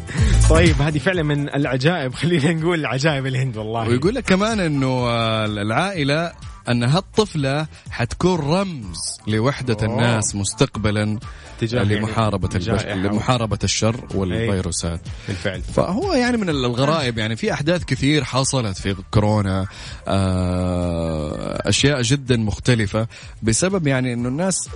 طيب هذه فعلا من العجائب خلينا نقول عجائب الهند والله ويقول لك كمان إنه العائلة ان هالطفلة حتكون رمز لوحدة أوه. الناس مستقبلا تجاه يعني لمحاربة البش... جائحة. لمحاربة الشر والفيروسات بالفعل فهو يعني من الغرائب يعني في أحداث كثير حصلت في كورونا آه، أشياء جدا مختلفة بسبب يعني إنه الناس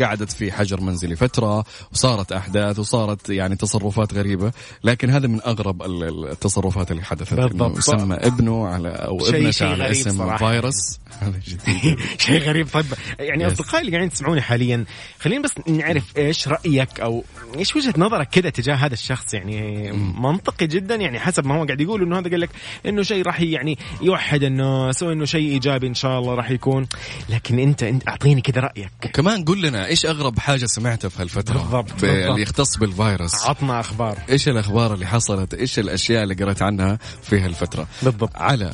قعدت في حجر منزلي فترة وصارت أحداث وصارت يعني تصرفات غريبة لكن هذا من أغرب ال- ال- التصرفات اللي حدثت بالضبط. سمى ابنه على أو شيء- ابنته شيء على اسم صراحة. فيروس هذا شيء غريب طيب يعني. أصدقائي اللي قاعدين تسمعوني حاليا خلينا بس نعرف إيش رأيك أو إيش وجهة نظرك كذا تجاه هذا الشخص؟ يعني منطقي جدا يعني حسب ما هو قاعد يقول إنه هذا قال لك إنه شيء راح يعني يوحد الناس وإنه شيء إيجابي إن شاء الله راح يكون. لكن أنت أنت أعطيني كذا رأيك. كمان قل لنا إيش أغرب حاجة سمعتها في هالفترة؟ بالضبط. اللي يختص بالفيروس. عطنا أخبار. إيش الأخبار اللي حصلت؟ إيش الأشياء اللي قرأت عنها في هالفترة؟ بالضبط. على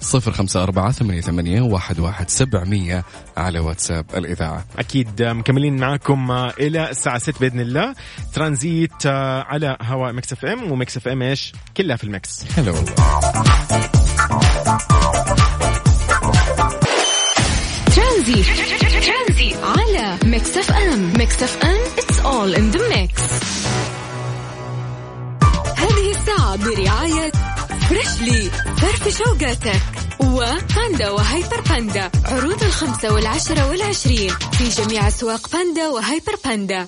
صفر خمسة أربعة ثمانية, ثمانية واحد, واحد سبعمية على واتساب الإذاعة. أكيد آه، مكملين معاكم إلى الساعة 6 بإذن الله. ترانزيت آه، على هواء Mix FM و Mix FM إيش؟ كلها في ال mix هلا والله. ترانزيت. ترانزيت FM. Mix FM it's all in the mix. هذه الساعة برعاية فريشلي فرف شوقاتك وباندا وهيبر باندا. عروض الخمسة والعشرة والعشرين. في جميع أسواق باندا وهيبر باندا.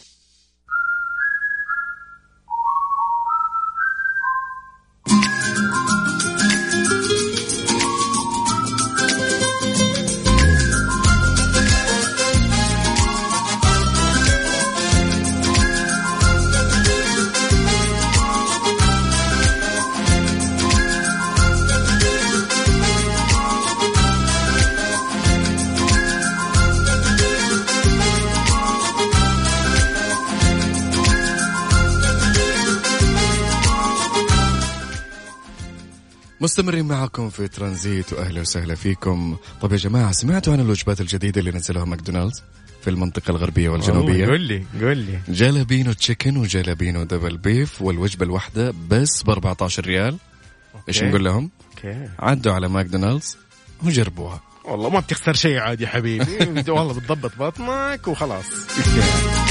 مستمرين معكم في ترانزيت واهلا وسهلا فيكم. طب يا جماعة سمعتوا عن الوجبات الجديدة اللي نزلوها ماكدونالدز في المنطقة الغربية والجنوبية؟ قول لي قول لي. jalapeno chicken و jalapeno double beef والوجبة الواحدة بس ب 14 ريال. إيش okay. نقول لهم؟ Okay. عدوا على ماكدونالدز وجربوها. والله ما بتخسر شيء عادي حبيبي. والله بتضبط بطنك وخلاص.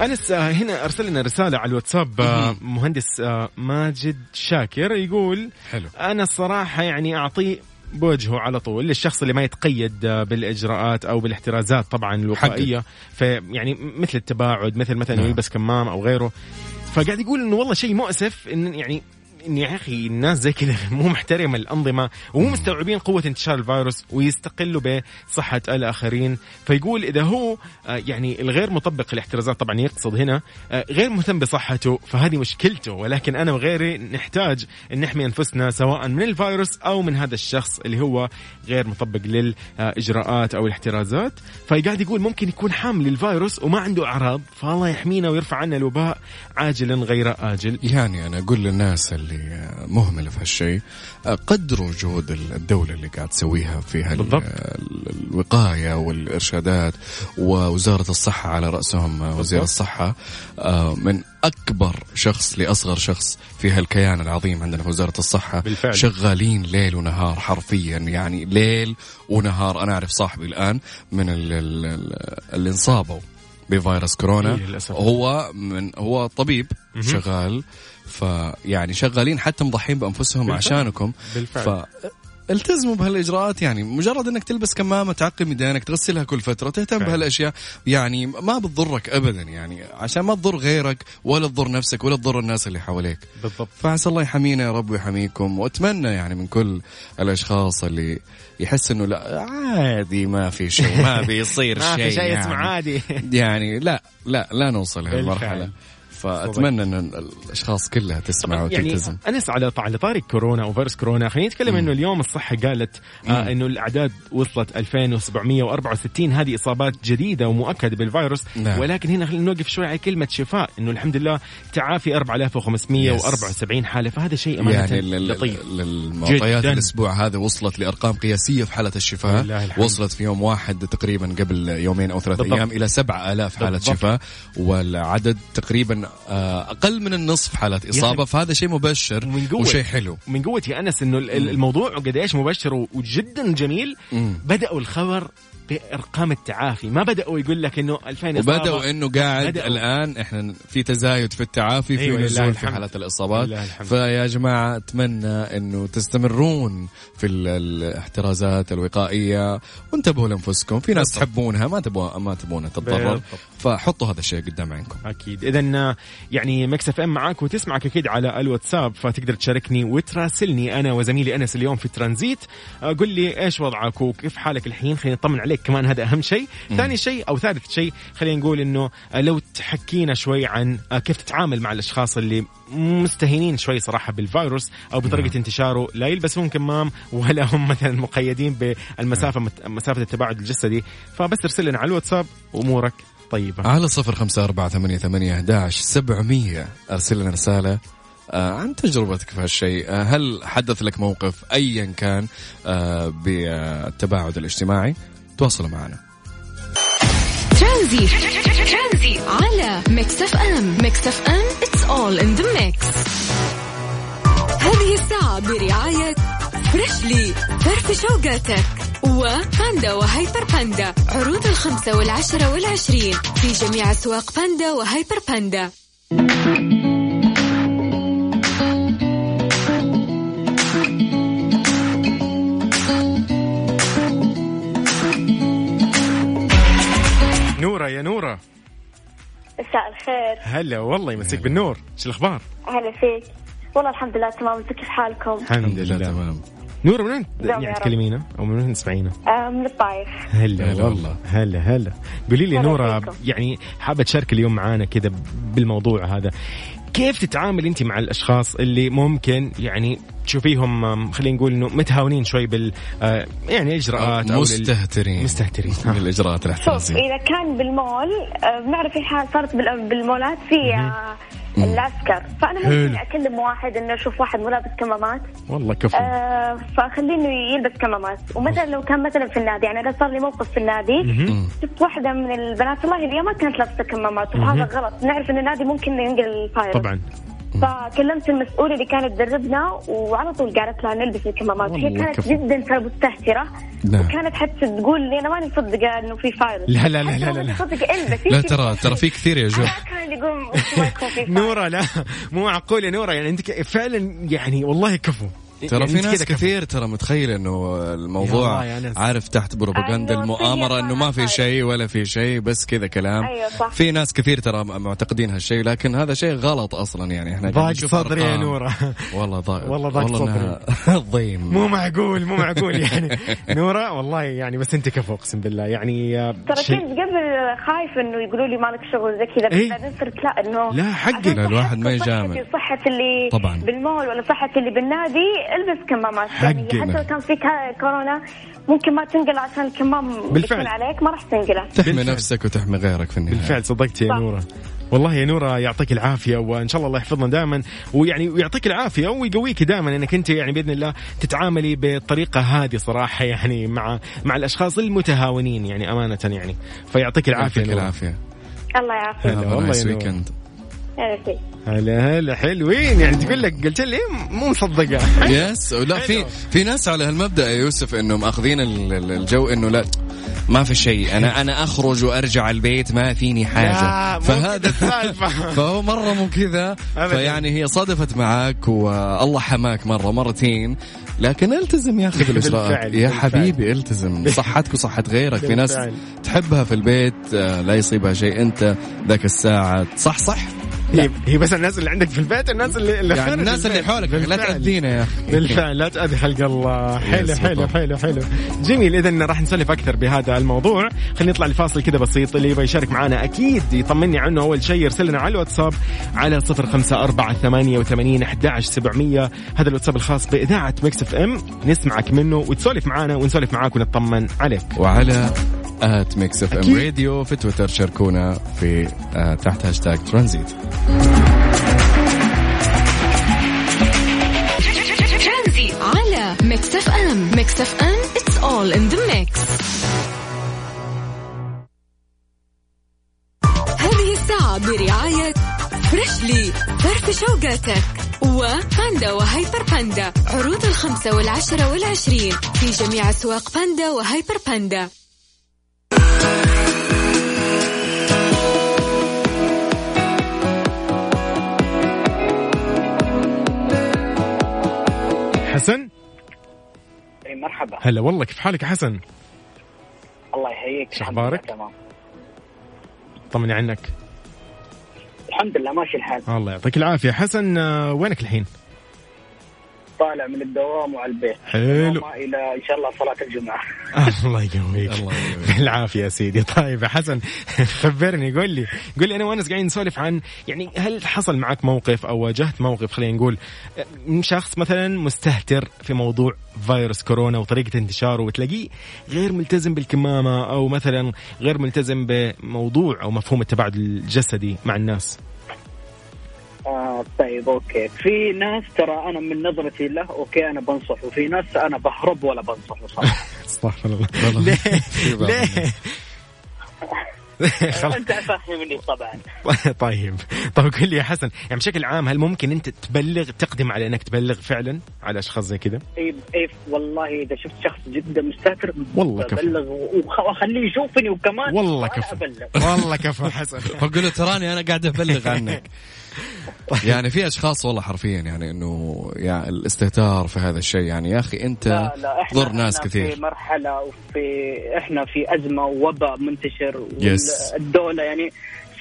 انس آه، هنا أرسل لنا رسالة على الواتساب آه، مهندس آه، ماجد شاكر يقول حلو. أنا الصراحة يعني اعطيه بوجهه على طول للشخص اللي ما يتقيد بالإجراءات أو بالاحترازات طبعا الوقائية. فيعني مثل التباعد مثل مثلا نعم. يلبس كمام أو غيره. فقاعد يقول إنه والله شيء مؤسف إن يعني ان يا أخي الناس زي كذا مو محترمه الأنظمة ومو مستوعبين قوة انتشار الفيروس ويستقلوا بصحة الآخرين. فيقول إذا هو آه، يعني الغير مطبق الاحترازات طبعا يقصد هنا آه، غير مهتم بصحته فهذه مشكلته. ولكن أنا وغيري نحتاج إن نحمي أنفسنا سواء من الفيروس أو من هذا الشخص اللي هو غير مطبق للاجراءات أو الاحترازات. فقاعد يقول ممكن يكون حامل للفيروس وما عنده أعراض فالله يحمينا ويرفع عنا الوباء عاجلا غير آجل. يعني أنا أقول للناس اللي مهمله في هالشيء قدروا جهود الدولة اللي قاعد تسويها في. ال- الوقاية والإرشادات ووزارة الصحة على رأسهم وزير الصحة آه، من أكبر شخص لأصغر شخص في هالكيان العظيم عندنا في وزارة الصحة بالفعل. شغالين ليل ونهار حرفيا يعني ليل ونهار أنا أعرف صاحبي الآن من ال- ال- ال- اللي انصابوا بفيروس كورونا إيه. هو من هو طبيب شغال فيعني شغالين حتى مضحين بأنفسهم بالفعل. عشانكم بالفعل. التزموا بهالإجراءات يعني مجرد إنك تلبس كمامة تعقم يدينك تغسلها كل فترة تهتم فعلا. بهالأشياء يعني ما بتضرك ابدا يعني عشان ما تضر غيرك ولا تضر نفسك ولا تضر الناس اللي حواليك بالضبط فعسى الله يحمينا يا رب ويحميكم وأتمنى يعني من كل الأشخاص اللي يحس إنه لا عادي ما في شيء ما بيصير ما شيء في شيء يعني. اسمه عادي يعني لا لا لا نوصل بالفعل. فأتمنى أن الأشخاص كلها تسمع يعني وتلتزم. انس على على طاري كورونا وفيروس كورونا. خلينا نتكلم إنه اليوم الصحة قالت آه إنه الأعداد وصلت 2764 هذه إصابات جديدة ومؤكدة بالفيروس. نعم. ولكن هنا خلينا نوقف شوي على كلمة شفاء إنه الحمد لله تعافي 4574 حالة. فهذا شيء امانه يعني لطيف. للمعطيات جداً. الأسبوع هذا وصلت لأرقام قياسية في حالة الشفاء. وصلت في يوم واحد تقريبا قبل يومين أو ثلاث. أيام إلى 7000 حالة. شفاء. والعدد تقريبا أقل من النصف حالات إصابة أخي. فهذا شيء مبشر ومن قوة. وشيء حلو من قوة يا أنس إنه ال- ال- الموضوع قديش مبشر وجدا جميل. بدأوا الخبر بإرقام التعافي ما بدأوا يقول لك إنه 2000 إصابة. وبدأوا إنه قاعد بدأوا. الآن إحنا في تزايد في التعافي في أيوة، نزول في. حالات الإصابات. فيا جماعة أتمنى إنه تستمرون في ال- الاحترازات الوقائية وانتبهوا لأنفسكم في ناس بالضبط. تحبونها ما تبغى ما تبغونها تتضرر. فحطوا هذا الشيء قدام عينكم أكيد اذا يعني Mix FM معاك وتسمعك أكيد على الواتساب فتقدر تشاركني وتراسلني أنا وزميلي أنس اليوم في ترانزيت آه، قل لي إيش وضعك وكيف حالك الحين خلينا نطمن عليك كمان هذا أهم شيء. ثاني شيء أو ثالث شيء خلينا نقول إنه لو تحكينا شوي عن كيف تتعامل مع الأشخاص اللي مستهينين شوي صراحة بالفيروس أو بطريقة انتشاره. لا يلبسون كمام ولا هم مثلا مقيدين بالمسافة مت- مسافة التباعد الجسدي. فبس ارسل لنا على الواتساب وامورك طيبة. على صفر خمسة أربعة ثمانية, ثمانية أحداش سبعمية. أرسل لنا رسالة آه، عن تجربتك في هالشيء. آه، هل حدث لك موقف أيا كان آه، بالتباعد الاجتماعي؟ تواصلوا معنا. ترانزيت. على Mix FM Mix FM it's all in the mix. هذه الساعة برعاية فريشلي فرف شوقاتك وباندا وهيبر باندا عروض الخمسة والعشرة والعشرين. في جميع أسواق باندا وهيبر باندا نورة يا نورة. مساء الخير. هلا والله يمسيك بالنور. إيش الأخبار؟ أهلا فيك. والله الحمد لله تمام. أنتم كيف حالكم؟ الحمد لله تمام. نورة من وين؟ يعني. تكلمينا؟ أو من وين تسمعينا؟ آه من الطايف. هلا هلا والله. هلا هلا. قولي لي هلا نورة فيكم. يعني حابة تشارك اليوم معانا كذا بالموضوع هذا. كيف تتعامل أنت مع الأشخاص اللي ممكن يعني تشوفيهم خلينا نقول إنه متهاونين شوي بال آه، يعني إجراءات أو لل- مستهترين. مستهترين. من الإجراءات شوف الاحترازيه إذا كان بالمول آه بنعرف في حال صارت بال- بالمولات في آه العسكر فأنا ممكن أكلم واحد إنه أشوف واحد مو لابس كمامات والله كفو. آه فاخليه إنه يلبس كمامات. ومثلا لو كان مثلا في النادي يعني أنا صار لي موقف في النادي. شفت واحدة من البنات والله هي ما كانت لابسة كمامات وهذا غلط. نعرف إن النادي ممكن ينقل الفايروس طبعا. فكلمت المسؤولة اللي كانت تدربنا وعلى طول قالت لها نلبس الكمامات هي كانت كفو. جدا مستهترة. وكانت حتى تقول لي أنا ماني مصدقة إنه في فايروس لا لا لا لا لا لا. البس لا ترى ترى في كثير يا جو نورة لا. مو معقول يا نورة يعني أنت فعلا يعني والله كفو. ترى يعني في أنت ناس. كثير ترى متخيل إنه الموضوع. عارف تحت بروباغندا أيوة، المؤامرة في إنه ما في. شيء ولا في شيء بس كذا كلام أيوة، صح. في ناس كثير ترى معتقدين هالشيء لكن هذا شيء غلط أصلا يعني إحنا ضاق صدري يا. نورة والله ضاق والله ضاق ضيم مو معقول مو معقول يعني نورة والله يعني بس أنت كفو أقسم بالله يعني آه، ترى كنت قبل خايف إنه يقولوا لي مالك شغل زي كذا إيه؟ بعدين صرت لا إنه لا، لا، الواحد ما يجامل. وصحة اللي طبعاً. بالمول ولا صحة اللي بالنادي ألبس كمامات يعني حقك. حتى لو كان في كورونا ممكن ما تنقل عشان الكمام بالفعل. يكون عليك ما راح تنقله تحمي بالفعل. نفسك وتحمي غيرك في النهاية بالفعل صدقت يا صح. نورة والله يا نورة يعطيك العافية وإن شاء الله الله يحفظنا دائما ويعني ويعطيك العافية ويقويك دائما أنك أنت يعني بإذن الله تتعاملي بالطريقة هذه صراحة يعني مع مع الأشخاص المتهاونين يعني أمانة يعني فيعطيك العافية يعطيك. العافية الله يعافيك والله يا نور. هلا هلا هلا حلوين. يعني تقول لك قلت لي مو مصدقة. يس لا في. في ناس على هالمبدأ يا يوسف انه ماخذين ال- ال- الجو إنه لا ما في شيء. أنا أنا أخرج وأرجع البيت ما فيني حاجة. فهذا. فهو مرة مو كذا. فيعني هي صدفت معك والله حماك مرة مرتين. لكن التزم يا أخي بالاجراءات يا. حبيبي التزم. صحتك وصحة غيرك. في ناس. تحبها في البيت آه، لا يصيبها شيء. أنت ذاك الساعة. صح صح. هي هي بس الناس اللي عندك في البيت الناس اللي, اللي يعني الناس اللي. حولك لا. تأذينا يا أخي. بالفعل لا تأذي خلق الله. حلو حلو. حلو حلو. جميل اذا راح نسولف أكثر بهذا الموضوع. خلينا نطلع لفاصل كذا بسيط اللي يبغى يشارك معنا أكيد يطمني عنه. أول شيء يرسل لنا على الواتساب على صفر خمسة أربعة ثمانية وثمانين أحد سبعمية. هذا الواتساب الخاص بإذاعة Mix FM. نسمعك منه وتسولف معنا ونسولف معاك ونطمن عليك. وعلى at Mix FM. Radio في تويتر شاركونا في آه تحت هاشتاج ترانزيت. ترانزيت على Mix FM Mix FM it's all in the mix. هذه الساعة برعاية Freshly فرفش أوقاتك وباندا وهايبر باندا. عروض الخمسة والعشرة والعشرين في جميع أسواق باندا وهايبر باندا. حسن؟ إيه، مرحبا. هلا والله كيف حالك يا حسن؟ الله يحييك. شو أخبارك؟ تمام. طمني عنك. الحمد لله ماشي الحال. الله يعطيك العافية. حسن آه، وينك الحين؟ طالع من الدوام وعلى البيت. حلو. وما إلى إن شاء الله صلاة الجمعة. الله يقويك. الله يقويك. بالعافية يا سيدي. طيب يا حسن خبرني قول لي. قول لي أنا وانس قاعدين نسولف عن يعني هل حصل معك موقف أو واجهت موقف خلينا نقول من شخص مثلا مستهتر في موضوع فيروس كورونا وطريقة انتشاره وتلاقيه غير ملتزم بالكمامة أو مثلا غير ملتزم بموضوع أو مفهوم التباعد الجسدي مع الناس؟ آه طيب أوكي. في ناس ترى أنا من نظرتي له أوكي أنا بنصح وفي ناس أنا بهرب ولا بنصح صراحة. استغفر الله. ليه؟ بعض ليه؟ أنت فهمني طبعا. طيب. طيب قل لي يا حسن يعني بشكل عام هل ممكن أنت تبلغ تقدم على إنك تبلغ فعلا على أشخاص زي كذا؟ اي اي والله إذا شفت شخص جدا مستهتر والله كفو. ببلغ وخ- واخليه يشوفني وكمان والله كفو. والله كفو حسن. فقول له تراني أنا قاعد أبلغ عنك. يعني في أشخاص والله حرفيا يعني إنه يعني الاستهتار في هذا الشيء. يعني يا أخي أنت لا لا إحنا تضر ناس كثير. في مرحلة وفي إحنا في أزمة ووباء منتشر. Yes. والدولة يعني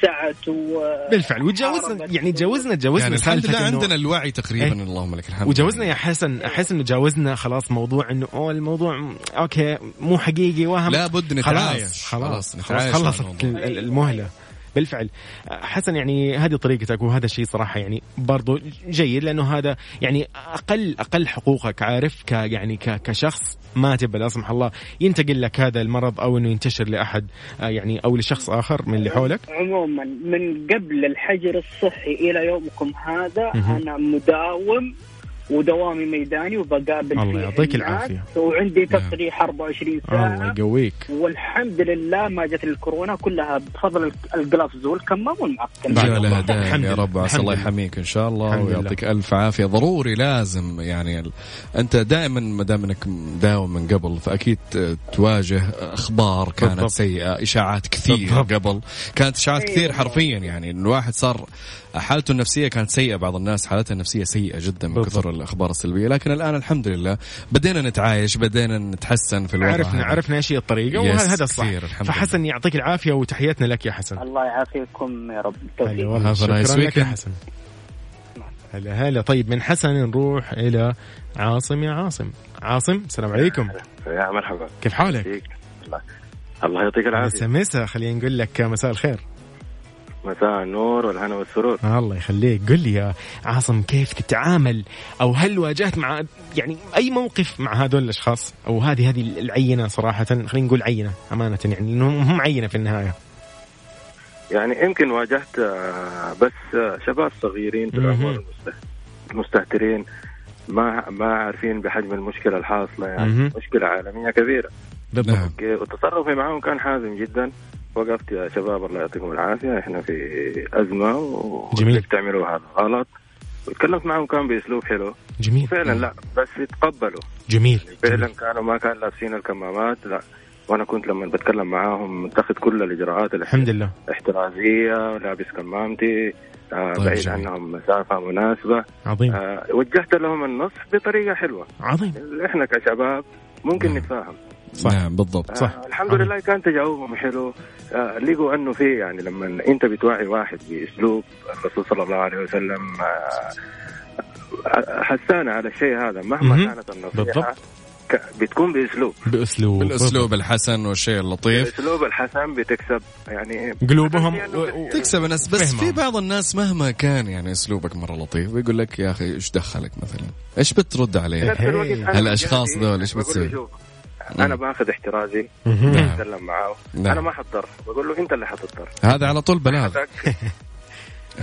سعت و بالفعل. وتجاوزنا يعني تجاوزنا تجاوزنا يعني الحمد لله عندنا الوعي تقريبا إيه. اللهم لك الحمد. وجاوزنا يا حسن احس إنه جاوزنا خلاص موضوع انه أوه الموضوع أوكي مو حقيقي وهم لابد نتعايش. خلاص خلاص خلاص مع خلصت المهلة. بالفعل حسن يعني هذه طريقتك وهذا الشيء صراحة يعني برضو جيد لأنه هذا يعني أقل أقل حقوقك عارف ك يعني ك كشخص ما تبى لا سمح الله ينتقل لك هذا المرض أو إنه ينتشر لأحد آه، يعني أو لشخص آخر من اللي حولك عموما من قبل الحجر الصحي إلى يومكم هذا. أنا مداوم ودوامي ميداني وبقابل الله يعطيك الناس العافية. وعندي تصريح 24 الله ساعة يقويك والحمد لله ما جت الكورونا كلها بفضل الجلافز والكمام والمعقم يا الله. رب عسى الله لله. يحميك إن شاء الله. ويعطيك ألف عافية ضروري لازم يعني ال... أنت دائما ما دام إنك مداوم من قبل فأكيد تواجه أخبار كانت بالضبط. سيئة إشاعات كثير بالضبط. قبل كانت إشاعات كثير أيوة. حرفيا يعني الواحد صار حالته النفسية كانت سيئة بعض الناس حالتها النفسية سيئة جدا من بالضبط. كثر الأخبار السلبية. لكن الآن الحمد لله بدينا نتعايش بدينا نتحسن في الوضع عرفنا هذا. عرفنا إيش هي الطريقة وهذا هذا الصح فحسن يعطيك العافية وتحياتنا لك يا حسن. الله يعافيكم يا رب. شكرا لك يا. حسن. هلا هلا. طيب من حسن نروح إلى عاصم يا عاصم. عاصم السلام عليكم. يا مرحبا. كيف حالك؟ الله, يعطيك مسا العافية. مسا خلينا نقول لك مساء الخير. مساء النور والهنا والسرور. الله يخليك. قل لي يا عاصم كيف تتعامل؟ أو هل واجهت مع يعني أي موقف مع هذول الأشخاص؟ أو هذه هذه العينة صراحة خلينا نقول عينة أمانة يعني انهم هم عينة في النهاية. يعني يمكن واجهت آه، بس آه، شباب صغيرين في العمر المستهترين ما ما عارفين بحجم المشكلة الحاصلة يعني. مشكلة عالمية كبيرة. بالضبط. وتصرفي معهم كان حازم جدا. وقفت يا شباب الله يعطيكم العافية. إحنا في أزمة جميل. وكيف تعملوا هذا غلط. وتكلمت معهم كان بأسلوب حلو. جميل. فعلا لا بس يتقبلوا. جميل. فعلا كانوا ما كانوا لابسين الكمامات لا. وأنا كنت لما بتكلم معاهم متخذ كل الإجراءات الحمد لله. الاحترازيه لابس كمامتي آه طيب بعيد جميل. عنهم مسافة مناسبة. عظيم. آه وجهت لهم النصح بطريقة حلوة. عظيم. إحنا كشباب ممكن نعم. نتفاهم. صح. نعم بالضبط. صح. آه الحمد لله كان تجاوبهم حلو. لقوا إنه في يعني لما أنت بتوعي واحد بأسلوب الرسول صلى الله عليه وسلم آه حسانا على الشيء هذا مهما مهم. كانت النصيحة بالضبط. بتكون بأسلوب بأسلوب بالأسلوب الحسن والشيء اللطيف الاسلوب الحسن بتكسب يعني قلوبهم و- تكسب الناس بس فهمهم. في بعض الناس مهما كان يعني أسلوبك مرة لطيف ويقول لك يا أخي إيش دخلك مثلا إيش بترد عليه بجهزي، ذول له بتسوي؟ أنا باخذ احترازي. اتكلم معاه. نعم. أنا ما حضر. بقول له أنت اللي حتضطر. هذا على طول بلاغ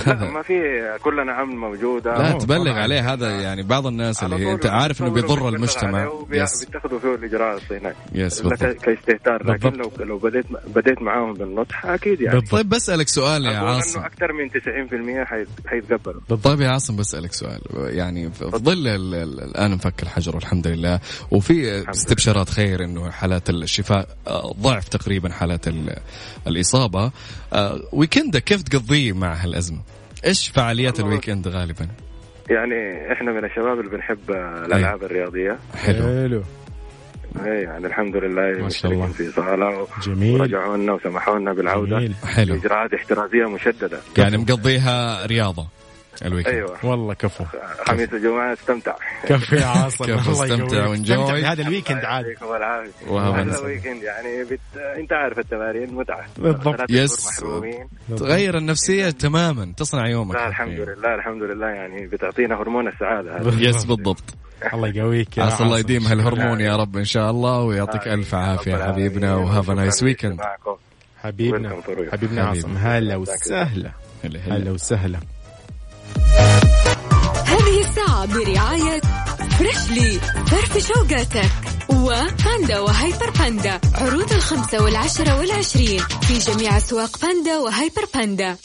لا ما في كلنا امن موجودة. لا تبلغ. عليه هذا يعني بعض الناس اللي انت عارف إنه بيضر المجتمع. بيتخذوا فيه الاجراء الصيني yes كاستهتار. لكن لو بالضبط. لو بديت بديت معاهم بالنصح أكيد يعني. بالضبط. طيب بسألك سؤال يا عاصم إنه أكثر من 90% حي- حيتقبلوا. طيب يا عاصم بسألك سؤال. يعني في ظل ال- ال- الآن انفك الحجر والحمد لله. وفي استبشارات خير إنه حالات الشفاء آه، ضعف تقريبا حالات ال- الإصابة. آه، ويكندك كيف تقضيه مع هالأزمة؟ إيش فعاليات ال weekend غالبا؟ يعني إحنا من الشباب اللي بنحب الألعاب الرياضية. حلو. حلو. إيه يعني الحمد لله ما شاء الله. في صالة جميل. ورجعوا لنا وسمحوا لنا بالعودة. جميل. حلو. إجراءات احترازية مشددة. يعني مقضيها رياضة. ال weekend. أيوه. والله كفو. خميس وجمعه استمتع. كفو يا عاصم. كفو، الله استمتع. و enjoy. بهذا ال weekend عاد. يعطيكم العافية. وهذا هذا نسأل. weekend يعني بت... أنت عارف التمارين متعة. بالضبط. yes. تغير النفسية تماما. تصنع يومك. لا الحمد لله الحمد لله. يعني بتعطينا هرمون السعادة. هذا yes بالضبط. الله يقويك يا عاصم الله. يديم هالهرمون يا رب إن شاء الله ويعطيك ألف عافية حبيبنا. و have nice weekend. حبيبنا. حبيبنا. عاصم. هلا وسهلا. هلا وسهلا. الساعة برعاية Freshly فرفش أوقاتك. وباندا وهايبر باندا عروض الخمسة والعشرة والعشرين. في جميع أسواق باندا وهايبر باندا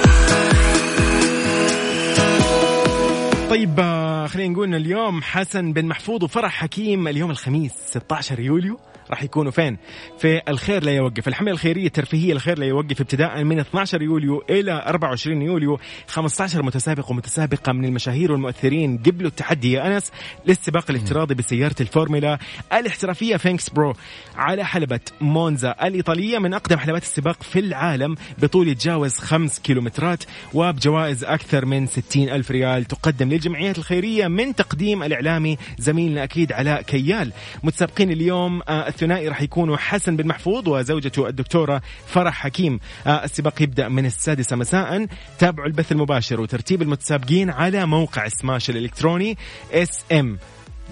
طيب آه، خلينا نقول اليوم حسن بن محفوظ وفرح حكيم. اليوم الخميس 16 يوليو. راح يكونوا فين؟ في الخير لا يوقف، الحملة الخيرية الترفيهية الخير لا يوقف ابتداء من 12 يوليو إلى 24 يوليو. 15 متسابق ومتسابقة من المشاهير والمؤثرين قبلوا التحدي يا أنس للسباق الافتراضي بسيارة الفورمولا الاحترافية فينكس برو على حلبة مونزا الإيطالية من أقدم حلبات السباق في العالم بطول يتجاوز 5 كيلومترات وبجوائز أكثر من 60 ألف ريال. تقدم للجمعيات الخيرية من تقديم الإعلامي زميلنا أكيد علاء كيال. متسابقين اليوم آه، الثنائي راح يكونوا حسن بن محفوظ وزوجته الدكتورة فرح حكيم. آه، السباق يبدأ من السادسة مساء. تابعوا البث المباشر وترتيب المتسابقين على موقع سماش الإلكتروني S M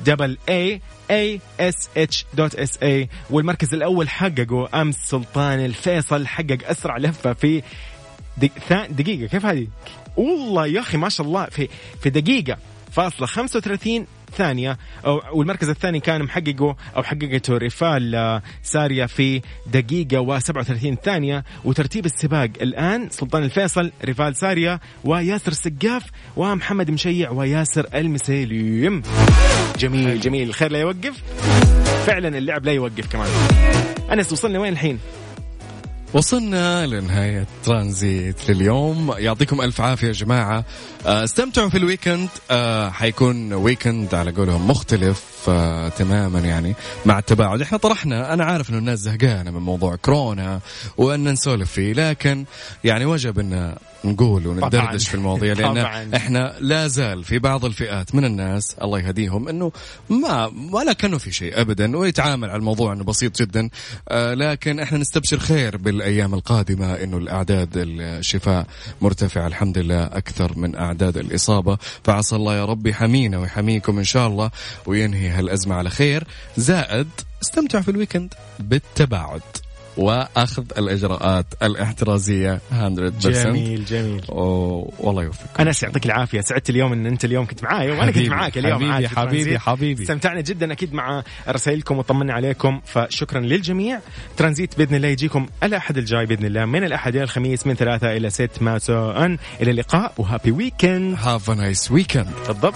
double A A S H dot S A والمركز الأول حققه أمس سلطان الفيصل حقق أسرع لفة في دق... ثا- دقيقة. كيف هذه؟ والله يا أخي ما شاء الله. في في دقيقة فاصلة 35 ثانية أو والمركز الثاني كان محققه أو حققته ريفال آه، ساريا في دقيقة و37 ثانية. وترتيب السباق الآن سلطان الفيصل ريفال ساريا وياسر السقاف ومحمد مشيع وياسر المسيليم. جميل جميل. الخير لا يوقف. فعلا اللعب لا يوقف كمان. أنس وصلنا وين الحين؟ وصلنا لنهاية ترانزيت لليوم. يعطيكم ألف عافية يا جماعة. آه، استمتعوا في ال weekend. آه، حيكون weekend على قولهم مختلف آه، تماما يعني مع التباعد. إحنا طرحنا أنا عارف أنه الناس زهقانة من موضوع كورونا وأن نسولف فيه لكن يعني وجب أن نقول وندردش. في المواضيع لأن طبعاً. إحنا لا زال في بعض الفئات من الناس الله يهديهم إنه ما ولا كانه في شيء ابدا ويتعامل على الموضوع إنه بسيط جدا آه لكن إحنا نستبشر خير بالأيام القادمة إنه الأعداد الشفاء مرتفعه الحمد لله أكثر من أعداد الإصابة فعسى الله يا رب يحمينا ويحميكم إن شاء الله وينهي هالأزمة على خير زائد استمتع في الويكند بالتباعد وأخذ الإجراءات الاحترازية 100% جميل جميل. والله يوفقك. انس يعطيك العافية. سعدت اليوم إن أنت اليوم كنت معاي. وأنا كنت معاك اليوم حبيبي، حبيبي،. حبيبي. استمتعنا جدا أكيد مع رسائلكم وطمنا عليكم. فشكرا للجميع. ترانزيت بإذن الله يجيكم الأحد الجاي بإذن الله من الأحد إلى الخميس من ثلاثة إلى ست. مساء إلى اللقاء و happy weekend have a nice weekend بالضبط.